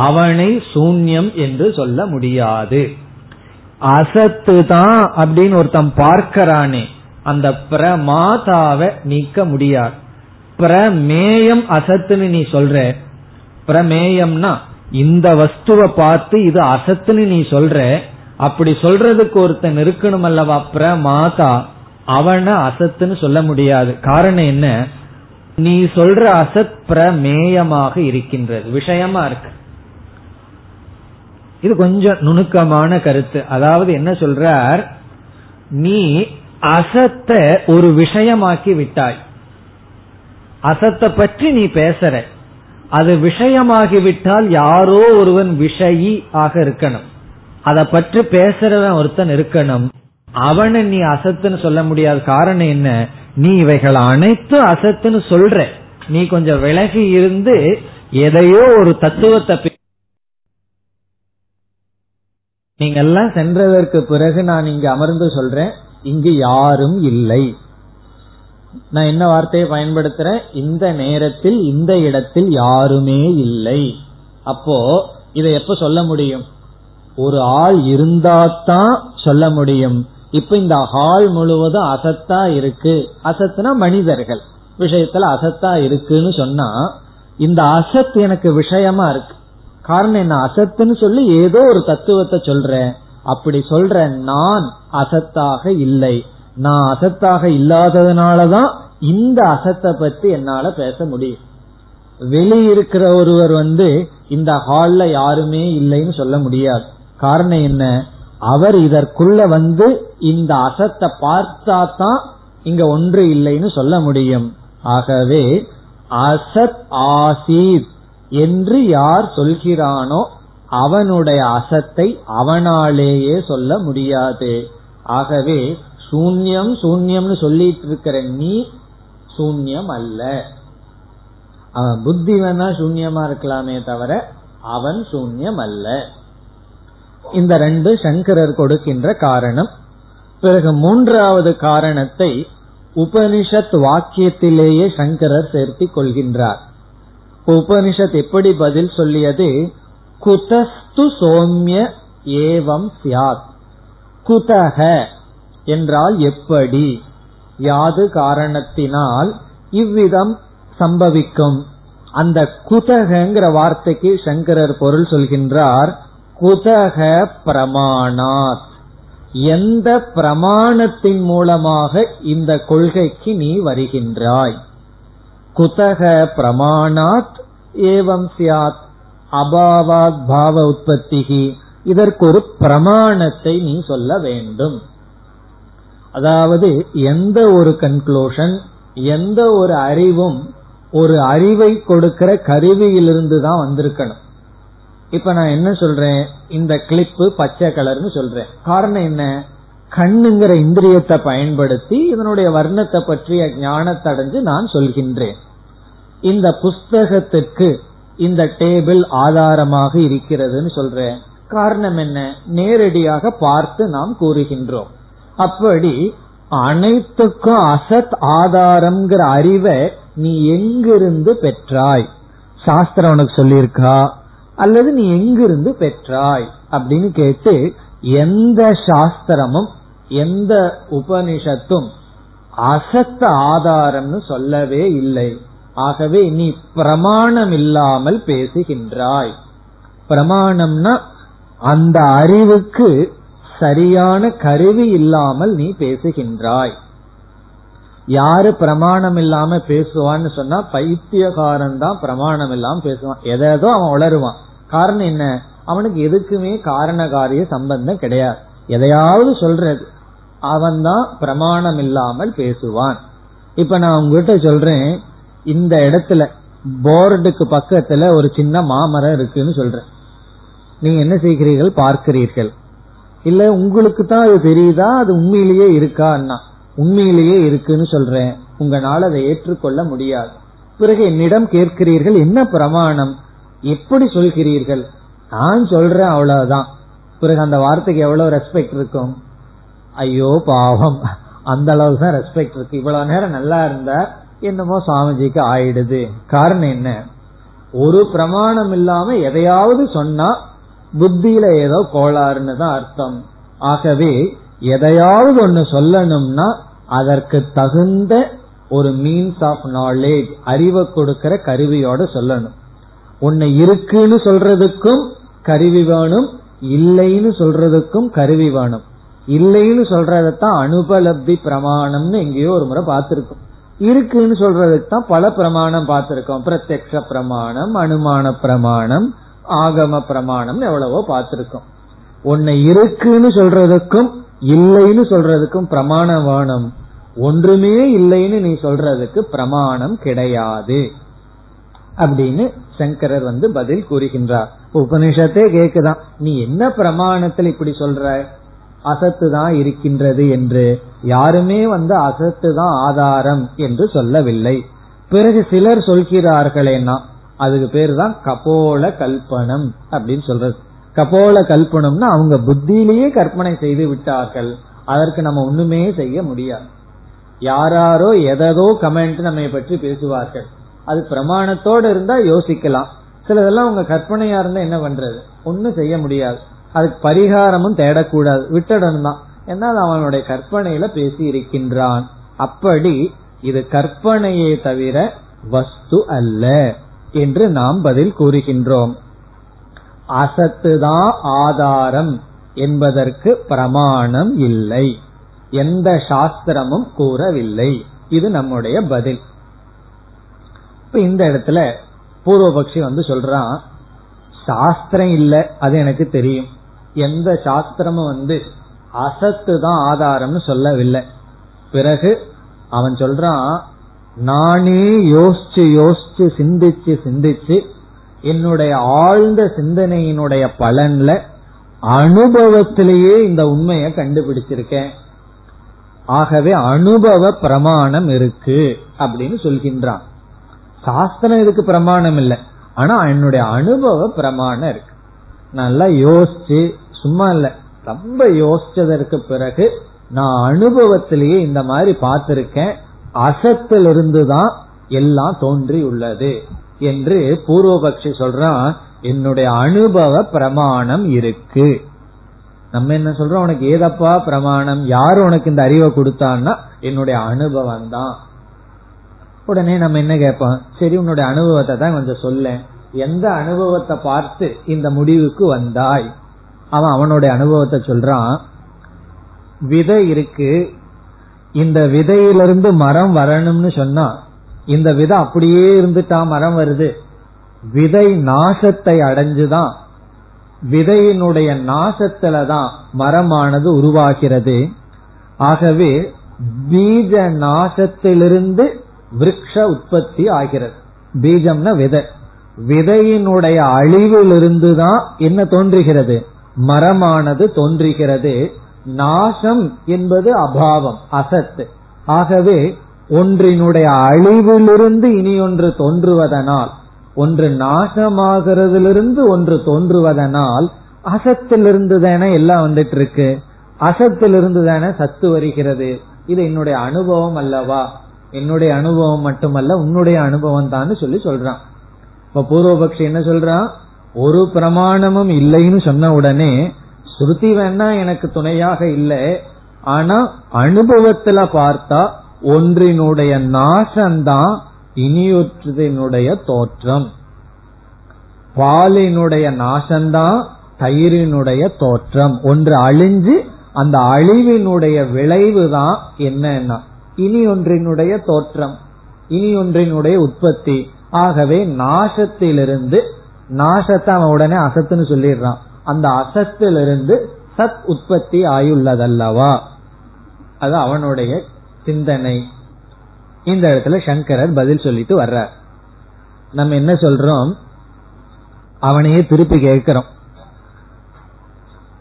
அவனை சூன்யம் என்று சொல்ல முடியாது. அசத்து தான் அப்படின்னு ஒருத்தன் பார்க்கிறானே அந்த பிரமாதாவை நீக்க முடியாது. பிரமேயம் அசத்துன்னு நீ சொல்ற பிரமேயம்னா இந்த வஸ்துவை பார்த்து இது அசத்துன்னு நீ சொல்ற அப்படி சொல்றதுக்கு ஒருத்தன் இருக்கணும் அல்லவா பிரமாதா அவனை அசத்துன்னு சொல்ல முடியாது. காரணம் என்ன? நீ சொல்ற அசத் பிரமேயமாக இருக்கின்றது. விஷயமா இருக்கு. இது கொஞ்சம் நுணுக்கமான கருத்து. அதாவது என்ன சொல்றார்? நீ அசத்த ஒரு விஷயமாக்கி விட்டாய். அசத்தை பற்றி நீ பேசுற. அது விஷயமாகிவிட்டால் யாரோ ஒருவன் விஷயி ஆக இருக்கணும். அதை பற்றி பேசுறவன் ஒருத்தன் இருக்கணும். அவனை நீ அசத்துன்னு சொல்ல முடியாத காரணம் என்ன? நீ இவைகள் அனைத்தும் அசத்துன்னு சொல்ற. நீ கொஞ்சம் விலகி இருந்து எதையோ ஒரு தத்துவத்தை நீங்க எல்லாம் சென்றதற்கு பிறகு நான் இங்கு அமர்ந்து சொல்றேன். இங்கு யாரும் இல்லை. நான் என்ன வார்த்தையை பயன்படுத்துறேன்? இந்த நேரத்தில் இந்த இடத்தில் யாருமே இல்லை. அப்போ இதை எப்ப சொல்ல முடியும்? ஒரு ஆள் இருந்தாதான் சொல்ல முடியும். இப்ப இந்த ஹால் முழுவதும் அசத்தா இருக்கு. அசத்துனா மனிதர்கள். விஷயத்துல அசத்தா இருக்குன்னு சொன்னா இந்த அசத் எனக்கு விஷயமா இருக்கு. காரணம் என்ன? அசத்துன்னு சொல்லி ஏதோ ஒரு தத்துவத்தை சொல்றேன். அப்படி சொல்ற நான் அசத்தாக இல்லை. நான் அசத்தாக இல்லாததுனாலதான் இந்த அசத்தை பத்தி என்னால பேச முடியும். வெளியிருக்கிற ஒருவர் வந்து இந்த ஹால்ல யாருமே இல்லைன்னு சொல்ல முடியாது. காரணம் என்ன? அவர் இதற்குள்ள வந்து இந்த அசத்தை பார்த்தா தான் இங்க ஒன்று இல்லைன்னு சொல்ல முடியும். ஆகவே அசத் ஆசீத் என்று யார் சொல்கிறானோ அவனுடைய அசத்தை அவனாலேயே சொல்ல முடியாது. ஆகவே சூன்யம் சூன்யம்னு சொல்லிட்டு இருக்கிற நீ சூன்யம் அல்ல. அவன் புத்தி வேணா சூன்யமா இருக்கலாமே தவிர அவன் சூன்யம் அல்ல. இந்த ரெண்டு சங்கரர் கொடுக்கின்ற காரணம். பிறகு மூன்றாவது காரணத்தை உபனிஷத் வாக்கியத்திலேயே சங்கரர் சேர்த்திக் கொள்கின்றார். உபனிஷத் எப்படி பதில் சொல்லியது? குதஸ்து சோம்ய ஏவம் சியாத் குதக என்றால் எப்படி? யாது காரணத்தினால் இவ்விதம் சம்பவிக்கும். அந்த குதகங்கிற வார்த்தைக்கு சங்கரர் பொருள் சொல்கின்றார். குதக பிரமாணாத். எந்த பிரமாணத்தின் மூலமாக இந்த கொள்கைக்கு நீ வருகின்றாய்? குதக பிரமாணாத் ஏவம் சியாத். அபாவாத் பாவ உற்பத்திகி. இதற்கு ஒரு பிரமாணத்தை நீ சொல்ல வேண்டும். அதாவது எந்த ஒரு கன்க்ளூஷன் எந்த ஒரு அறிவும் ஒரு அறிவை கொடுக்கிற கருவியிலிருந்து தான் வந்திருக்கணும். இப்ப நான் என்ன சொல்றேன்? இந்த கிளிப்பு பச்சை கலர்னு சொல்றேன். காரணம் என்ன? கண்ணுங்கிற இந்திரியத்தை பயன்படுத்தி இதனுடைய வர்ணத்தை பற்றிய ஞானத்தை அடைஞ்சு நான் சொல்கின்றேன். இந்த புஸ்தகத்துக்கு இந்த டேபிள் ஆதாரமாக இருக்கிறதுன்னு சொல்றேன். காரணம் என்ன? நேரடியாக பார்த்து நாம் கூறுகின்றோம். அப்படி அனைத்துக்கும் அசத் ஆதாரம்ங்கிற அறிவை நீ எங்கிருந்து பெற்றாய்? சாஸ்திரம் உனக்கு சொல்லியிருக்கா? அல்லது நீ எங்கிருந்து பெற்றாய்? அப்படின்னு கேட்டு எந்த சாஸ்திரமும் எந்த உபனிஷத்தும் அசத்த ஆதாரம்னு சொல்லவே இல்லை. ஆகவே நீ பிரமாணம் இல்லாமல் பேசுகின்றாய். பிரமாணம்னா அந்த அறிவுக்கு சரியான கருவி இல்லாமல் நீ பேசுகின்றாய். யாரு பிரமாணம் இல்லாம பேசுவான்னு சொன்னா பைத்தியகாரன் தான் பிரமாணம் இல்லாம பேசுவான். எதோ அவன் உளருவான். காரணம் என்ன? அவனுக்கு எதுக்குமே காரண காரிய சம்பந்தம் கிடையாது. எதையாவது சொல்றது. அவன் தான் பிரமாணம் இல்லாமல் பேசுவான். இப்ப நான் உங்ககிட்ட சொல்றேன் இந்த இடத்துல போர்டுக்கு பக்கத்துல ஒரு சின்ன மாமரம் இருக்குன்னு சொல்றேன். நீங்க என்ன செய்கிறீர்கள்? பார்க்கிறீர்கள். இல்ல உங்களுக்கு தான் அது தெரியுதா? அது உண்மையிலேயே இருக்கான்னா? உண்மையிலேயே இருக்குன்னு சொல்றேன். உங்களால் அதை ஏற்றுக்கொள்ள முடியாது. பிறகு என்னிடம் கேட்கிறீர்கள் என்ன பிரமாணம்? எப்படி சொல்கிறீர்கள். நான் சொல்றேன் அவ்வளவுதான். பிறகு அந்த வார்த்தைக்கு எவ்வளவு ரெஸ்பெக்ட் இருக்கும்? ஐயோ பாவம். அந்த அளவுக்கு தான் ரெஸ்பெக்ட் இருக்கு. இவ்வளவு நேரம் நல்லா இருந்தா என்னமோ சுவாமிஜிக்கு ஆயிடுது. காரணம் என்ன? ஒரு பிரமாணம் இல்லாம எதையாவது சொன்னா புத்தியில ஏதோ கோளாறுன்னு தான் அர்த்தம். ஆகவே எதையாவது ஒண்ணு சொல்லணும்னா அதற்கு தகுந்த ஒரு மீன்ஸ் ஆஃப் நாலேஜ் அறிவை கொடுக்கிற கருவியோட சொல்லணும். உன்னை இருக்குன்னு சொல்றதுக்கும் கருவி வேணும் இல்லைன்னு சொல்றதுக்கும் கருவி வேணும். இல்லைன்னு சொல்றதத்தான் அனுபலப்தி பிரமாணம்னு எங்கேயோ ஒரு முறை பார்த்திருக்கோம். இருக்குன்னு சொல்றதுக்கு தான் பல பிரமாணம் பார்த்திருக்கோம். பிரத்யக்ஷ பிரமாணம் அனுமான பிரமாணம் ஆகம பிரமாணம் எவ்வளவோ பார்த்திருக்கோம். உன்னை இருக்குன்னு சொல்றதுக்கும் இல்லைன்னு சொல்றதுக்கும் பிரமாணம் வேணும். ஒன்றுமே இல்லைன்னு நீ சொல்றதுக்கு பிரமாணம் கிடையாது. அப்படின்னு சங்கரர் வந்து பதில் கூறுகின்றார். உபனிஷத்தே கேக்குதான். நீ என்ன பிரமாணத்தில் இப்படி சொல்ற? அசத்து தான் இருக்கின்றது என்று. யாருமே வந்து அசத்து தான் ஆதாரம் என்று சொல்லவில்லை. பிறகு சிலர் சொல்கிறார்களேனா அதுக்கு பேர் தான் கபோல கல்பனம் அப்படின்னு சொல்றது. கபோல கல்பனம்னா அவங்க புத்தியிலேயே கற்பனை செய்து விட்டார்கள். அதற்கு நம்ம ஒண்ணுமே செய்ய முடியாது. யாராரோ எதோ கமெண்ட் நம்ம பற்றி பேசுவார்கள். அது பிரமாணத்தோடு இருந்தா யோசிக்கலாம். சிலதெல்லாம் உங்க கற்பனையா இருந்தா என்ன பண்றது? ஒன்னும் செய்ய முடியாது. அதுக்கு பரிகாரமும் தேடக்கூடாது. விட்டுடணும் தான் என்னால் அவனுடைய கற்பனையில பேசி இருக்கின்றான். அப்படி இது கற்பனையே தவிர வஸ்து அல்ல என்று நாம் பதில் கூறுகின்றோம். அசத்துதான் ஆதாரம் என்பதற்கு பிரமாணம் இல்லை. எந்த சாஸ்திரமும் கூறவில்லை. இது நம்முடைய பதில். இப்ப இந்த இடத்துல பூர்வபக்ஷி வந்து சொல்றான் சாஸ்திரம் இல்ல அது எனக்கு தெரியும். எந்த சாஸ்திரமும் வந்து அசத்து தான் ஆதாரம்னு சொல்லவில்லை. பிறகு அவன் சொல்றான் நானே யோசிச்சு யோசிச்சு சிந்திச்சு சிந்திச்சு என்னுடைய ஆழ்ந்த சிந்தனையினுடைய பலன்ல அனுபவத்திலேயே இந்த உண்மையை கண்டுபிடிச்சிருக்கேன். ஆகவே அனுபவ பிரமாணம் இருக்கு அப்படின்னு சொல்கின்றான். சாஸ்திரம் இதுக்கு பிரமாணம் இல்லை. ஆனா என்னுடைய அனுபவ பிரமாணம் இருக்கு. நல்லா யோசிச்சு சும்மா இல்ல ரொம்ப யோசிச்சதற்கு பிறகு நான் அனுபவத்திலேயே இந்த மாதிரி பார்த்திருக்கேன். அசத்திலிருந்து தான் எல்லாம் தோன்றி உள்ளது என்று பூர்வபக்ஷி சொல்றான். என்னுடைய அனுபவ பிரமாணம் இருக்கு. நம்ம என்ன சொல்றோம்? உனக்கு ஏதப்பா பிரமாணம்? யாரு உனக்கு இந்த அறிவை கொடுத்தான்னா என்னுடைய அனுபவம் தான் உடனே நம்ம என்ன கேட்போம்? சரி உன்னுடைய அனுபவத்தை தான் கொஞ்சம் சொல்ல. எந்த அனுபவத்தை பார்த்து இந்த முடிவுக்கு வந்தாய்? அவன் அவனுடைய அனுபவத்தை சொல்றான். விதை இருக்கு. இந்த விதையிலிருந்து மரம் வரணும்னு சொன்னா இந்த விதை அப்படியே இருந்துட்டா மரம் வருது. விதை நாசத்தை அடைஞ்சுதான். விதையினுடைய நாசத்துலதான் மரமானது உருவாகிறது. ஆகவே பீஜ நாசத்திலிருந்து விரக்ஷ உற்பத்தி ஆகிறது. பீஜம்னா விதை. விதையினுடைய அழிவிலிருந்து தான் என்ன தோன்றுகிறது? மரமானது தோன்றுகிறது. நாசம் என்பது அபாவம் அசத்து. ஆகவே ஒன்றினுடைய அழிவிலிருந்து இனி ஒன்று தோன்றுவதனால் ஒன்று நாசமாகிறதிலிருந்து ஒன்று தோன்றுவதனால் அசத்திலிருந்து தானே எல்லாம் வந்துட்டு இருக்கு அசத்திலிருந்து தானே சத்து வருகிறது. இது என்னுடைய அனுபவம் அல்லவா? என்னுடைய அனுபவம் மட்டுமல்ல உன்னுடைய அனுபவம் தான் சொல்லி சொல்றான். இப்ப பூர்வபக்ஷி என்ன சொல்றான் ஒரு பிரமாணமும் இல்லைன்னு சொன்ன உடனே ஸ்ருதி வேணா எனக்கு துணையாக இல்லை ஆனா அனுபவத்துல பார்த்தா ஒன்றினுடைய நாசம்தான் இனியொற்றினுடைய தோற்றம். பாலினுடைய நாசம்தான் தயிரினுடைய தோற்றம். ஒன்று அழிஞ்சு அந்த அழிவினுடைய விளைவு தான் என்னன்னா இனி ஒன்றினுடைய தோற்றம் இனி ஒன்றினுடைய உற்பத்தி. ஆகவே நாசத்திலிருந்து நாசத்தை அவன் உடனே அசத்துன்னு சொல்லிடுறான். அந்த அசத்திலிருந்து சத் உற்பத்தி ஆயுள்ளதல்லவா? அது அவனுடைய சிந்தனை. இந்த இடத்துல சங்கரர் பதில் சொல்லிட்டு வர்றார். நம்ம என்ன சொல்றோம்? அவனையே திருப்பி கேட்கிறோம்.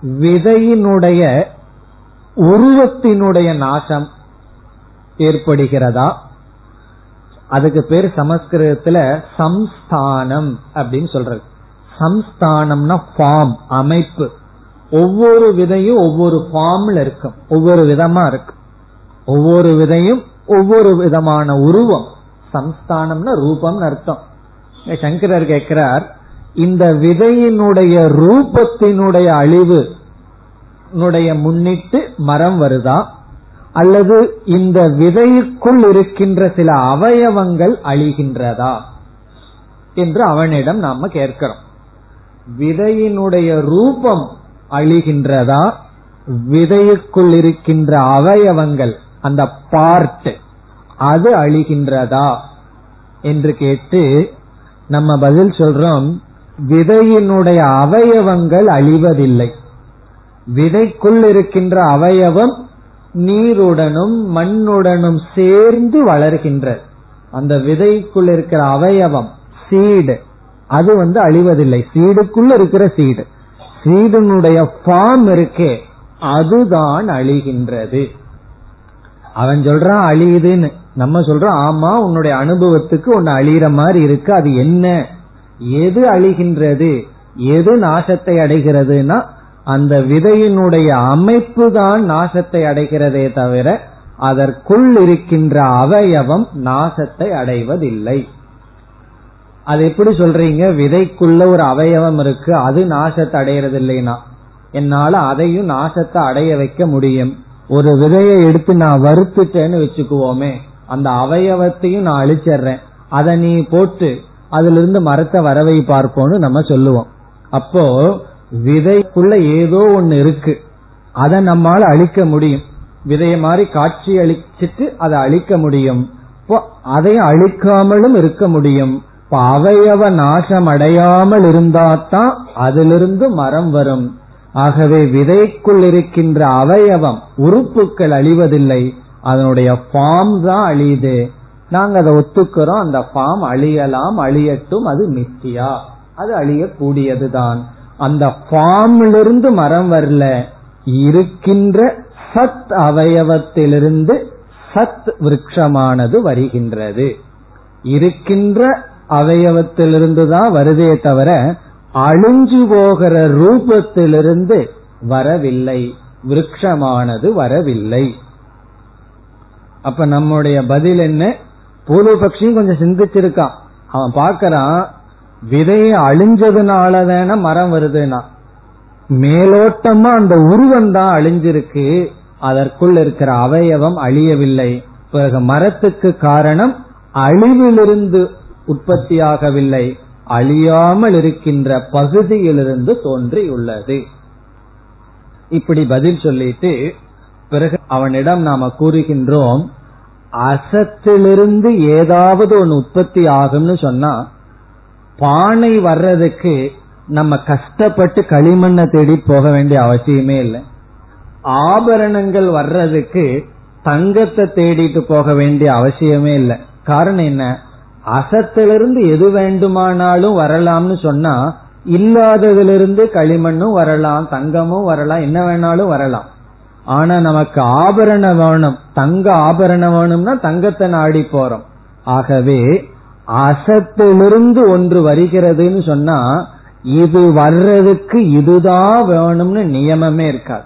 விதையினுடைய உருவத்தினுடைய நாசம் ஏற்படுகிறதா? அதுக்கு பேர் சமஸ்கிருதத்துல சம்ஸ்தானம் அப்படின்னு சொல்றது. சம்ஸ்தானம்னா ஃபார்ம் அமைப்பு. ஒவ்வொரு விதையும் ஒவ்வொரு ஃபார்ம்ல இருக்கும். ஒவ்வொரு விதமா இருக்கு. ஒவ்வொரு விதையும் ஒவ்வொரு விதமான உருவம். சம்ஸ்தானம்னா ரூபம்னு அர்த்தம். சங்கரர் கேட்கிறார் இந்த விதையினுடைய ரூபத்தினுடைய அழிவு முன்னிட்டு மரம் வருதா? அல்லது இந்த விதைக்குள் இருக்கின்ற சில அவயவங்கள் அழிகின்றதா என்று அவனிடம் நாம கேட்கிறோம். விதையினுடைய ரூபம் அழிகின்றதா? விதைக்குள் இருக்கின்ற அவயவங்கள் அந்த பார்ட் அது அழிகின்றதா? என்று கேட்டு நம்ம பதில் சொல்றோம் விதையினுடைய அவயவங்கள் அழிவதில்லை. விதைக்குள் இருக்கின்ற அவயவம் நீருடனும் மண்ணுடனும் சேர்ந்து வளர்கின்ற அந்த விதைக்குள் இருக்கிற அவயவம் சீடு அது வந்து அழிவதில்லை. சீடுக்குள்ள இருக்கிற சீடு சீடனுடைய ஃபார்ம் இருக்கே. அதுதான் அழிகின்றது. அவன் சொல்றான் அழியுதுன்னு. நம்ம சொல்றோம் ஆமா உன்னுடைய அனுபவத்துக்கு உன்னை அழியிற மாதிரி இருக்கு. அது என்ன? எது அழிகின்றது? எது நாசத்தை அடைகிறதுனா அந்த விதையினுடைய அமைப்பு தான் நாசத்தை அடைகிறதே தவிர அதற்குள் இருக்கின்ற அவயவம் நாசத்தை அடைவதில்லை. அது எப்படி சொல்றீங்க? விதைக்குள்ள ஒரு அவயவம் இருக்கு அது நாசத்தை அடையிறது இல்லைனா என்னால அதையும் நாசத்தை அடைய வைக்க முடியும். ஒரு விதையை எடுத்து நான் வறுத்துட்டேன்னு வச்சுக்குவோமே அந்த அவயவத்தையும் நான் அழிச்சிடுறேன். அதை நீ போட்டு அதுல இருந்து மரத்தை வரவை பார்ப்போம்னு நம்ம சொல்லுவோம். அப்போ விதைக்குள்ள ஏதோ ஒன்னு இருக்கு. அதை நம்மால அழிக்க முடியும். விதைய மாதிரி காட்சி அழிச்சிட்டு அதை அழிக்க முடியும். அதையும் அழிக்காமலும் இருக்க முடியும். இப்ப அவயவ நாசம் அடையாமல் இருந்தாதான் அதிலிருந்து மரம் வரும். ஆகவே விதைக்குள் இருக்கின்ற அவயவம் உறுப்புகள் அழிவதில்லை. அதனுடைய ஃபார்ம் தான் அழியுது. நாங்க அதை ஒத்துக்கிறோம். அந்த ஃபார்ம் அழியலாம் அழியட்டும் அது மித்தியா. அது அழியக்கூடியதுதான். அந்த ஃபார்மிலிருந்து மரம் வரல. இருக்கின்ற சத் அவயவத்திலிருந்து சத் விரக்ஷமானது வருகின்றது. இருக்கின்ற அவயவத்திலிருந்து தான் வருதே தவிர அழிஞ்சு போகிற ரூபத்திலிருந்து வரவில்லை. விரக்ஷமானது வரவில்லை. அப்ப நம்முடைய பதில் என்ன? பூர்வபக்ஷியும் கொஞ்சம் சிந்திச்சிருக்கான். அவன் பார்க்கறான் விதைய அழிஞ்சதுனாலதான மரம் வருதுன்னா? மேலோட்டமா அந்த உருவம் தான் அழிஞ்சிருக்கு. அதற்குள் இருக்கிற அவயவம் அழியவில்லை. பிறகு மரத்துக்கு காரணம் அழிவிலிருந்து உற்பத்தியாகவில்லை. அழியாமல் இருக்கின்ற பகுதியிலிருந்து தோன்றியுள்ளது. இப்படி பதில் சொல்லிட்டு பிறகு அவனிடம் நாம கூறுகின்றோம் அசத்திலிருந்து ஏதாவது ஒன்று உற்பத்தி ஆகும்னு சொன்னா பானை வர்றதுக்கு நம்ம கஷ்டப்பட்டு களிமண்ணை தேடி போக வேண்டிய அவசியமே இல்லை. ஆபரணங்கள் வர்றதுக்கு தங்கத்தை தேடிட்டு போக வேண்டிய அவசியமே இல்லை. காரணம் என்ன? அசத்திலிருந்து எது வேண்டுமானாலும் வரலாம்னு சொன்னா இல்லாததிலிருந்து களிமண்ணும் வரலாம் தங்கமும் வரலாம் என்ன வேணாலும் வரலாம். ஆனா நமக்கு ஆபரணம் வேணும். தங்க ஆபரணம் வேணும்னா தங்கத்தை நாடி போறோம். ஆகவே அசத்திலிருந்து ஒன்று வருகிறதுன்னு சொன்னா இது வர்றதுக்கு இதுதான் வேணும்னு நியமமே இருக்காது.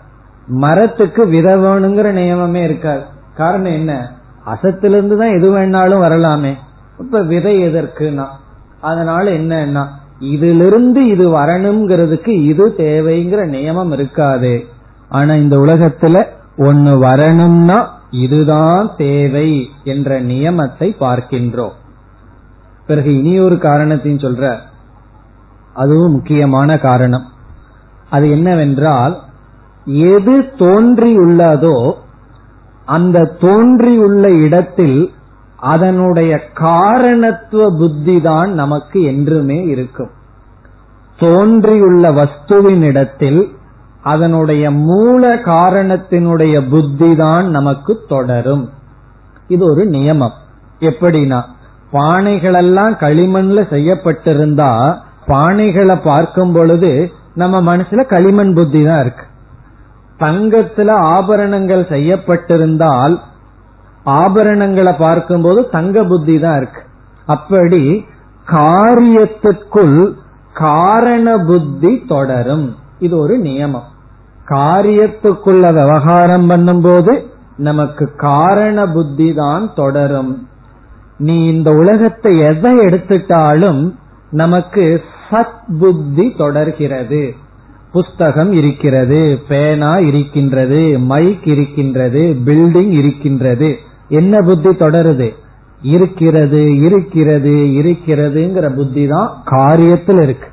மரத்துக்கு வித வேணுங்கிற நியமமே இருக்காது. காரணம் என்ன? அசத்திலிருந்து தான் எது வேணாலும் வரலாமே. இப்ப விதை எதற்குனா அதனால என்னன்னா இதிலிருந்து இது வரணுங்கிறதுக்கு இது தேவைங்கிற நியமம் இருக்காது. ஆனா இந்த உலகத்துல ஒன்னு வரணும்னா இதுதான் தேவை என்ற நியமத்தை பார்க்கின்றோம். பிறகு இனி ஒரு காரணத்தையும் சொல்ற. அதுவும் முக்கியமான காரணம். அது என்னவென்றால் எது தோன்றியுள்ளதோ அந்த தோன்றியுள்ள இடத்தில் அதனுடைய காரணத்துவ புத்தி தான் நமக்கு என்றுமே இருக்கும். தோன்றியுள்ள வஸ்துவின் இடத்தில் அதனுடைய மூல காரணத்தினுடைய புத்தி தான் நமக்கு தொடரும். இது ஒரு நியமம். எப்படின்னா பானைகளெல்லாம் களிமண்ல செய்யப்பட்டிருந்தா பானைகளை பார்க்கும் பொழுது நம்ம மனசுல களிமண் புத்தி தான் இருக்கு. தங்கத்துல ஆபரணங்கள் செய்யப்பட்டிருந்தால் ஆபரணங்களை பார்க்கும்போது தங்க புத்தி தான் இருக்கு. அப்படி காரியத்திற்குள் காரண புத்தி தொடரும். இது ஒரு நியமம். காரியத்துக்குள்ள விவகாரம் பண்ணும்போது நமக்கு காரண புத்தி தான் தொடரும். நீ இந்த உலகத்தை எதை எடுத்துட்டாலும் நமக்கு சத் புத்தி தொடர்கிறது. புஸ்தகம் இருக்கிறது பேனா இருக்கின்றது மைக் இருக்கின்றது பில்டிங் இருக்கின்றது. என்ன புத்தி தொடருது? இருக்கிறது இருக்கிறது இருக்கிறதுங்கிற புத்தி தான் காரியத்தில் இருக்கு.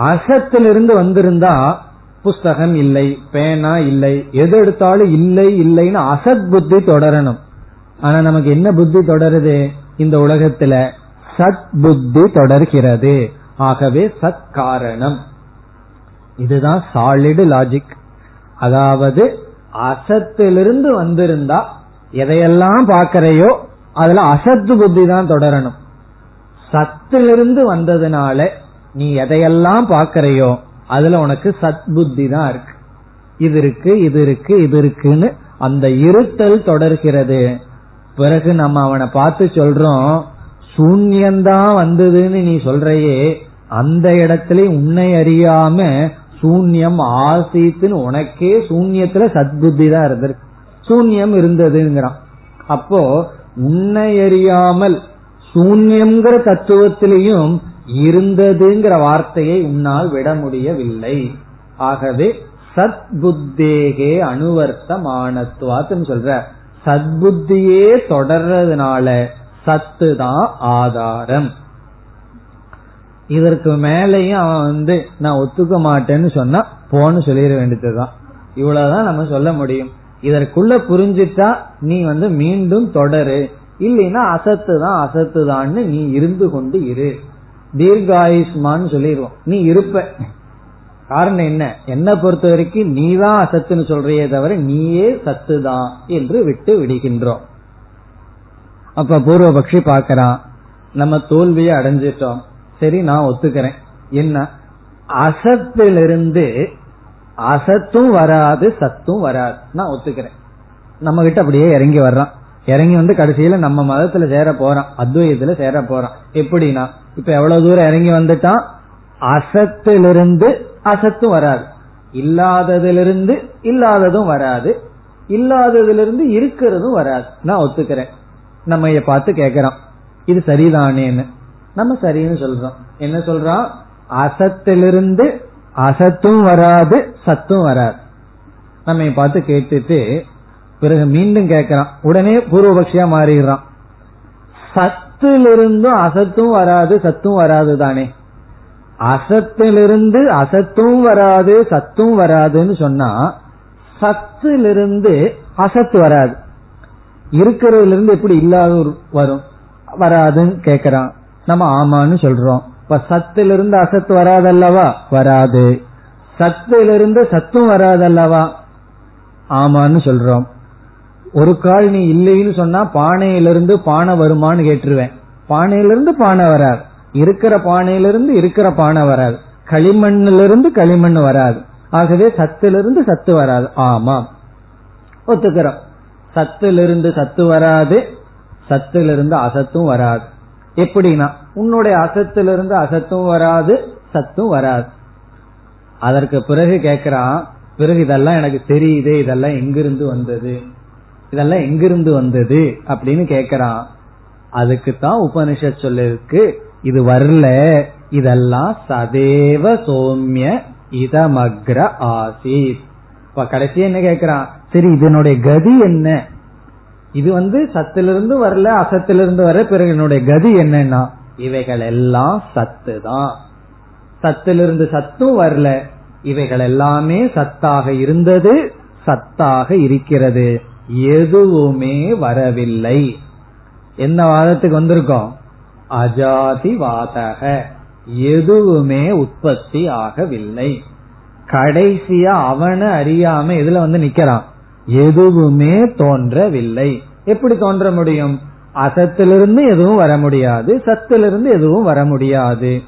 அசத்திலிருந்து வந்திருந்தா புஸ்தகம் இல்லை பேனா இல்லை எது எடுத்தாலும் இல்லை இல்லைன்னு அசத் புத்தி தொடரணும். ஆனா நமக்கு என்ன புத்தி தொடருது? இந்த உலகத்துல சத் புத்தி தொடர்கிறது. ஆகவே சத் காரணம். இதுதான் சாலிடு லாஜிக் அதாவது அசத்திலிருந்து வந்திருந்தா எதையெல்லாம் பார்க்கறையோ அதுல அசத்து புத்தி தான் தொடரணும். சத்திலிருந்து வந்ததுனால நீ எதையெல்லாம் பார்க்கறையோ அதுல உனக்கு சத் புத்தி தான் இருக்கு. இது இருக்கு இது இருக்கு இது இருக்குன்னு அந்த இருத்தல் தொடர்கிறது. பிறகு நம்ம அவனை பார்த்து சொல்றோம் சூன்யந்தான் வந்ததுன்னு நீ சொல்றையே அந்த இடத்துல உன்னை அறியாம சூன்யம் ஆசித்துன்னு உனக்கே சூன்யத்துல சத்புத்தி தான் இருந்திருக்கு. சூன்யம் இருந்ததுங்கிறான். அப்போ உன்னை அறியாமல் சூன்யம்ங்கிற தத்துவத்திலையும் இருந்ததுங்கிற வார்த்தையை உன்னால் விட முடியவில்லை. ஆகவே சத் புத்தேகே அனுவர்த்தமானத்துவாத்துன்னு சொல்ற. சத்புத்தியே தொடர்றதுனால சத்து தான் ஆதாரம். இதற்கு மேலையும் அவன் வந்து நான் ஒத்துக்க மாட்டேன்னு சொன்னா போன்னு சொல்லிட வேண்டியதுதான். இவ்வளவுதான் நம்ம சொல்ல முடியும். இதற்குள்ள புரிஞ்சிட்டா நீ வந்து மீண்டும் தொடரு. இல்லைன்னா அசத்து தான் அசத்து தான்னு நீ இருந்து கொண்டு இரு. தீர்காயுஷ்மான்னு சொல்லிடுவோம். நீ இருப்ப. காரணம் என்ன? என்ன பொறுத்த வரைக்கும் நீ தான் அசத்துன்னு சொல்றியே தவிர நீயே சத்து தான் என்று விட்டு விடுகின்றோம். அப்ப பூர்வபக்ஷி பாக்கிறான் நம்ம தோல்வியை அடைஞ்சிட்டோம். சரி நான் ஒத்துக்கிறேன். என்ன? அசத்திலிருந்து அசத்தும் வராது சத்தும் வராது. நான் ஒத்துக்கிறேன். நம்ம கிட்ட அப்படியே இறங்கி வர்றான். இறங்கி வந்து கடைசியில நம்ம மதத்துல சேர போறான் அத்வைதத்துல சேர போறான். எப்படின்னா இப்ப எவ்வளவு தூரம் இறங்கி வந்துட்டான்? அசத்திலிருந்து அசத்தும் வராது. இல்லாததிலிருந்து இல்லாததும் வராது. இல்லாததிலிருந்து இருக்கிறதும் வராது. நான் ஒத்துக்கிறேன். நம்ம பார்த்து கேக்குறான் இது சரிதானேன்னு. நம்ம சரின்னு சொல்றோம். என்ன சொல்றான் அசத்திலிருந்து அசத்தும் வராது சத்தும் வராது. நம்ம பார்த்து கேட்டுட்டு பிறகு மீண்டும் கேட்கறான் உடனே பூர்வபக்ஷியா மாறிடுறான். சத்திலிருந்தும் அசத்தும் வராது சத்தும் வராது தானே அசத்திலிருந்து அசத்தும் வராது சத்தும் வராதுன்னு சொன்னா சத்திலிருந்து அசத்து வராது. இருக்கிறதுல இருந்து எப்படி இல்லாத வரும் வராதுன்னு கேக்குறான். நம்ம ஆமான்னு சொல்றோம். இப்ப சத்திலிருந்து அசத்து வராதல்லவா? வராது. சத்திலிருந்து சத்தும் வராதல்லவா? ஆமான்னு சொல்றோம். ஒரு கால் நீ இல்லைன்னு சொன்னா பானையிலிருந்து பானை வருமானு கேட்டுருவேன். பானையிலிருந்து பானை வராது. இருக்கிற பானையிலிருந்து இருக்கிற பானை வராது. களிமண்ணிலிருந்து களிமண் வராது. ஆகவே சத்திலிருந்து சத்து வராது. ஆமா ஒத்துக்கிறோம். சத்திலிருந்து சத்து வராது சத்திலிருந்து அசத்தும் வராது. எப்படின்னா உன்னுடைய அசத்திலிருந்து அசத்தும் வராது சத்தும் வராது. அதற்கு பிறகு கேக்குறான் பிறகு இதெல்லாம் எனக்கு தெரியுது இதெல்லாம் எங்கிருந்து வந்தது? இதெல்லாம் எங்கிருந்து வந்தது? அப்படின்னு கேக்குறான் அதுக்கு தான் உபனிஷத் சொல்லிருக்கு இது வரல. இதெல்லாம் சதேவ சோமிய இதமக்ர ஆசீத். இப்ப கடைசி என்ன கேக்குறான்? சரி இதனுடைய கதி என்ன? இது வந்து சத்திலிருந்து வரல அசத்திலிருந்து வர பிறகு என்னுடைய கதி என்னன்னா இவைகள் எல்லாம் சத்து தான் சத்திலிருந்து சத்தும் வரல இவைகள் எல்லாமே சத்தாக இருந்தது சத்தாக இருக்கிறது. எதுவுமே வரவில்லை. என்ன வாதத்துக்கு வந்திருக்கோம்? அஜாதிவாதக. எதுவுமே உற்பத்தி ஆகவில்லை. கடைசியா அவனை அறியாம இதுல வந்து நிக்கிறான். எதுவுமே தோன்றவில்லை. எப்படி தோன்ற முடியும்? அசத்திலிருந்து எதுவும் வர முடியாது. சத்திலிருந்து எதுவும் வர முடியாது.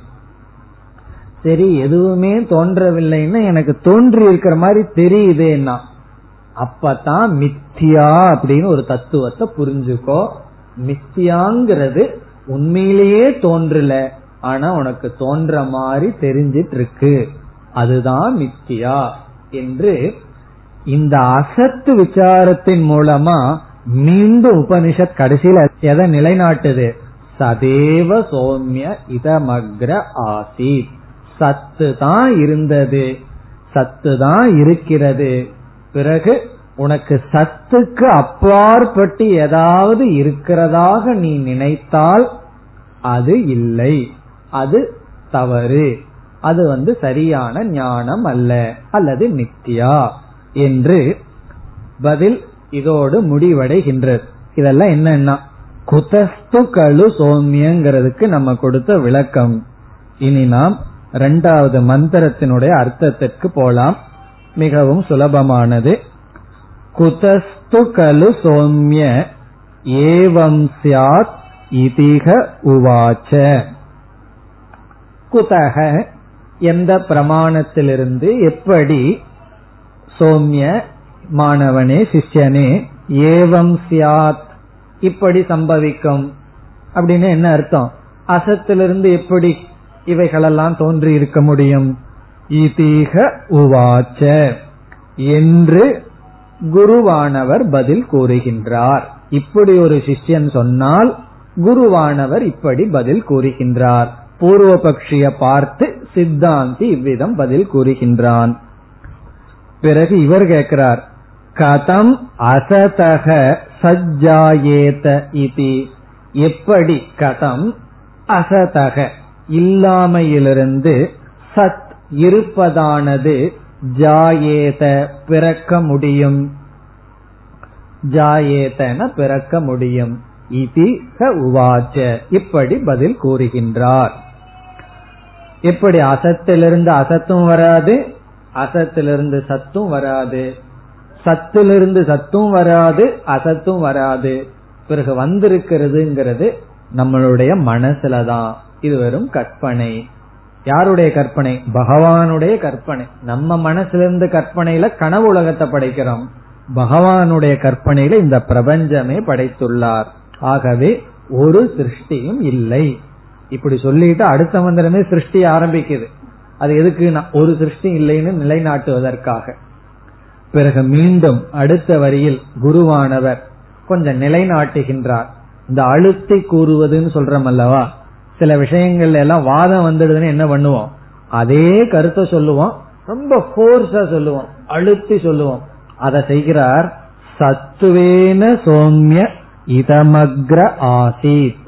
சரி எதுவுமே தோன்றவில்லைன்னு எனக்கு தோன்றி இருக்கிற மாதிரி தெரியுதுன்னா அப்பதான் மித்தியா அப்படின்னு ஒரு தத்துவத்தை புரிஞ்சுக்கோ. மித்தியாங்கிறது உண்மையிலேயே தோன்றல. ஆனா உனக்கு தோன்ற மாதிரி தெரிஞ்சிட்டு இருக்கு அதுதான் மித்தியா என்று இந்த அசத்து விசாரத்தின் மூலமா மீண்டும் உபனிஷத் கடைசியில எதை நிலைநாட்டுது? சதேவ சோம்ய இதமக்ர ஆசி சத்து தான் இருந்தது. சத்து தான் இருக்கிறது. பிறகு உனக்கு சத்துக்கு அப்பாற்பட்டு ஏதாவது இருக்கிறதாக நீ நினைத்தால் அது இல்லை. அது தவறு. அது வந்து சரியான ஞானம் அல்ல. அல்லது நித்யா என்று பதில் இதோடு முடிவடைகின்றது. இதெல்லாம் என்னன்னா குதஸ்து கழு சோமியங்கிறதுக்கு நம்ம கொடுத்த விளக்கம். இனி நாம் இரண்டாவது மந்திரத்தினுடைய அர்த்தத்திற்கு போலாம். மிகவும் சுலபமானது. குதஸ்து கலு சோம்ய ஏவம் சியாத் இதிக உவாச்ச. குதக எந்த பிரமாணத்திலிருந்து எப்படி சோம்ய மாணவனே சிஷ்யனே ஏவம் சியாத் இப்படி சம்பவிக்கும் அப்படின்னு என்ன அர்த்தம்? அசத்திலிருந்து எப்படி இவைகளெல்லாம் தோன்றி இருக்க முடியும்? இதீக உவாச்ச என்று குருவானவர் பதில் கூறுகின்றார். இப்படி ஒரு சிஷ்யன் சொன்னால் குருவானவர் இப்படி பதில் கூறுகின்றார். பூர்வபக்ஷிய பார்த்து சித்தாந்தி இவ்விதம் பதில் கூறுகின்றான். பிறகு இவர் கேட்கிறார் கதம் அசதக சஜ்ஜாயேத இதி. எப்படி கதம் அசதக? இல்லாமையிலிருந்து சத் இருப்பதானது ஜாயேத பிறக்க முடியும். ஜாயேதன பிறக்க முடியும். இதி உவாச்ச. இப்படி பதில் கூறுகின்றார். எப்படி அசத்திலிருந்து அசத்தும் வராது அசத்திலிருந்து சத்தும் வராது. சத்திலிருந்து சத்தும் வராது அசத்தும் வராது. பிறகு வந்திருக்கிறதுங்கிறது நம்மளுடைய மனசுலதான். இது வெறும் கற்பனை. யாருடைய கற்பனை? பகவானுடைய கற்பனை. நம்ம மனசிலிருந்து கற்பனையில கனவு உலகத்தை படைக்கிறோம். பகவானுடைய கற்பனையில இந்த பிரபஞ்சமே படைத்துள்ளார். ஆகவே ஒரு சிருஷ்டியும் இல்லை. இப்படி சொல்லிட்டு அடுத்த மந்திரமே சிருஷ்டி ஆரம்பிக்குது. அது எதுக்கு ஒரு சிருஷ்டி இல்லைன்னு நிலைநாட்டுவதற்காக. பிறகு மீண்டும் அடுத்த வரியில் குருவானவர் கொஞ்சம் நிலைநாட்டுகின்றார். இந்த அழுத்தி கூறுவதுன்னு சொல்றோம் அல்லவா சில விஷயங்கள்ல எல்லாம் வாதம் வந்துடுதுன்னு என்ன பண்ணுவோம்? அதே கருத்தை சொல்லுவோம். ரொம்ப போர்ஸா சொல்லுவோம். அழுத்தி சொல்லுவோம். அதை செய்கிறார் சத்துவேன சோம்ய இதமக்ர ஆசீத்.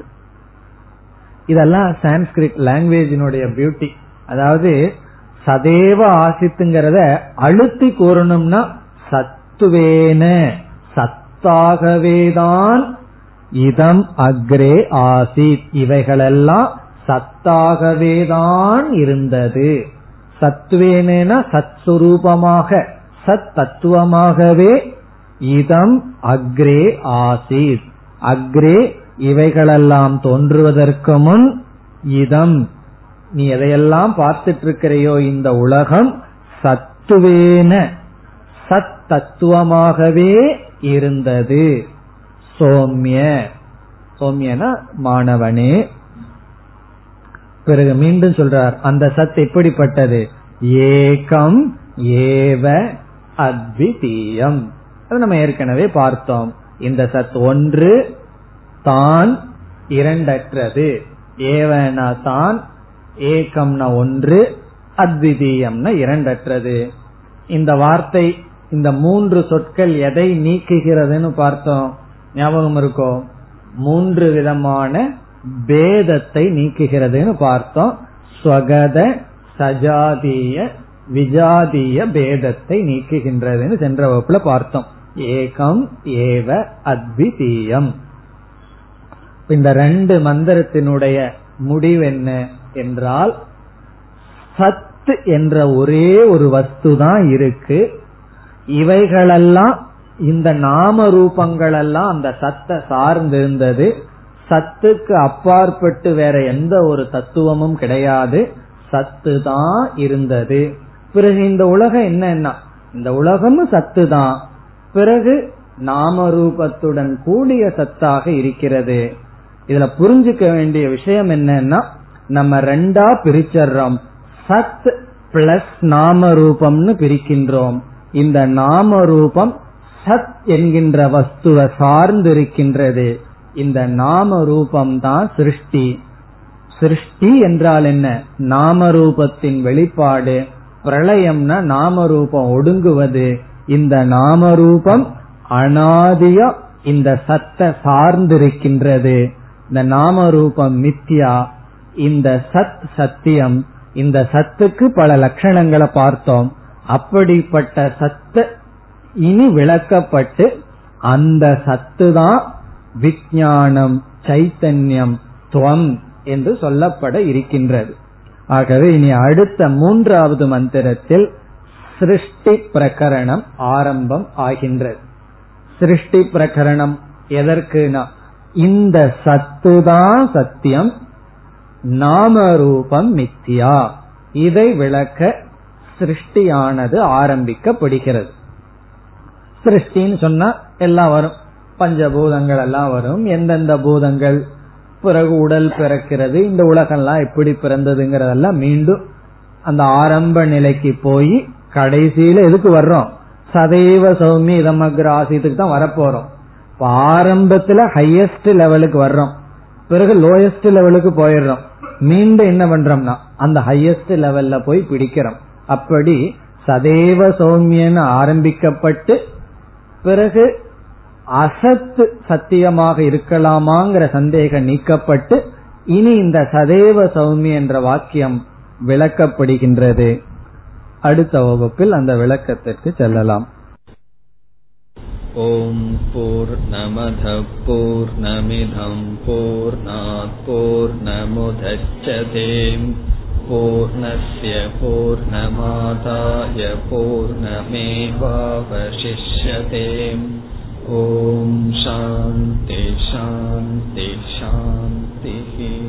இதெல்லாம் சான்ஸ்கிரிட் லாங்குவேஜினுடைய பியூட்டி. அதாவது சதேவ ஆசித்துங்கிறத அழுத்தி கூறணும்னா சத்துவேன சத்தாகவேதான் இதம் அக்ரே ஆசித். இவைகளெல்லாம் சத்தாகவேதான் இருந்தது. சத்துவேனா சத்ஸ்வரூபமாக சத் தத்துவமாகவே இதம் அக்ரே ஆசித். அக்ரே இவைகளெல்லாம் தோன்றுவதற்கு முன் இதம். நீ எதையெல்லாம் பார்த்துட்டு இருக்கிறையோ இந்த உலகம் சத்துவேன சத் தத்துவமாகவே இருந்தது. சோம்ய. சோம்யனா மாணவனே. பிறகு மீண்டும் சொல்றார் அந்த சத் எப்படிப்பட்டது? ஏகம் ஏவ அத்விதீயம். அது நம்ம ஏற்கனவே பார்த்தோம். இந்த சத் ஒன்று தான் இரண்டற்றது. ஏவனா தான் ஏகம்னா ஒன்று அத்விதீயம்னா இரண்டற்றது. இந்த வார்த்தை இந்த மூன்று சொற்கள் எதை நீக்குகிறதுன்னு பார்த்தோம். ஞாபகம் இருக்கோ? மூன்று விதமான பேதத்தை நீக்குகிறதுன்னு பார்த்தோம். ஸ்வகத சஜாதீய விஜாதீய பேதத்தை நீக்குகின்றதுன்னு சென்ற வகுப்புல பார்த்தோம். ஏகம் ஏவ அத்விதீயம். இந்த ரெண்டு மந்திரத்தினுடைய முடிவு என்ன என்றால் சத்து என்ற ஒரே ஒரு வஸ்து தான் இருக்கு. இவைகளெல்லாம் இந்த நாம ரூபங்கள் எல்லாம் அந்த சத்தை சார்ந்திருந்தது. சத்துக்கு அப்பாற்பட்டு வேற எந்த ஒரு தத்துவமும் கிடையாது. சத்து தான் இருந்தது. பிறகு இந்த உலகம் என்னன்னா இந்த உலகமும் சத்து தான் பிறகு நாம ரூபத்துடன் கூடிய சத்தாக இருக்கிறது. இதுல புரிஞ்சுக்க வேண்டிய விஷயம் என்னன்னா நம்ம ரெண்டா பிரிச்சர்றோம். சத் பிளஸ் நாம ரூபம்னு பிரிக்கின்றோம். இந்த நாம ரூபம் சத் என்கின்ற வஸ்துவை சார்ந்திருக்கின்றது. இந்த நாம ரூபம் தான் சிருஷ்டி. சிருஷ்டி என்றால் என்ன? நாம ரூபத்தின் வெளிப்பாடு. பிரளயம்னா நாம ரூபம் ஒடுங்குவது. இந்த நாம ரூபம் இந்த சத்த சார்ந்திருக்கின்றது. இந்த நாம ரூபம் மித்யா இந்த சத் சத்தியம் இந்த சத்துக்கு பல லட்சணங்களை பார்த்தோம். அப்படிப்பட்ட சத்த இனி விளக்கப்பட்டு அந்த சத்து தான் விஜயானம் சைத்தன்யம் துவம் என்று சொல்லப்பட இருக்கின்றது. ஆகவே இனி அடுத்த மூன்றாவது மந்திரத்தில் சிருஷ்டி பிரகரணம் ஆரம்பம் ஆகின்றது. சிருஷ்டி பிரகரணம் எதற்குனா இந்த சத்துதான் சத்தியம் நாம ரூபம் மித்தியா. இதை விளக்க சிருஷ்டியானது ஆரம்பிக்கப்படுகிறது. சிருஷ்டின்னு சொன்னா எல்லாம் வரும். பஞ்சபூதங்கள் எல்லாம் வரும். எந்தெந்த பூதங்கள் பிறகு உடல் பிறக்கிறது இந்த உலகம்லாம் எப்படி பிறந்ததுங்கிறதெல்லாம் மீண்டும் அந்த ஆரம்ப நிலைக்கு போய் கடைசியில எதுக்கு வர்றோம்? சதைவ சௌமி இதமக்ர ஆசியத்துக்கு தான் வரப்போறோம். ஆரம்பத்துல ஹையஸ்ட் லெவலுக்கு வர்றோம். பிறகு லோயஸ்ட் லெவலுக்கு போயிடுறோம். மீண்டும் என்ன பண்றோம்னா அந்த ஹையஸ்ட் லெவல்ல போய் பிடிக்கிறோம். அப்படி சதேவ சௌமியன்னு ஆரம்பிக்கப்பட்டு பிறகு அசத்து சத்தியமாக இருக்கலாமாங்கிற சந்தேகம் நீக்கப்பட்டு இனி இந்த சதேவ சௌமி என்ற வாக்கியம் விளக்கப்படுகின்றது. அடுத்த வகுப்பில் அந்த விளக்கத்திற்கு செல்லலாம். ஓம் போர் நமத போர் நமிதம் போர் போர் நமுதச்சதேம் பூர்ணய பூர்ணமாதாய பூர்ணமேவாவசிஷ்யதேம். ஓம் சாந்தி சாந்தி சாந்திஹி.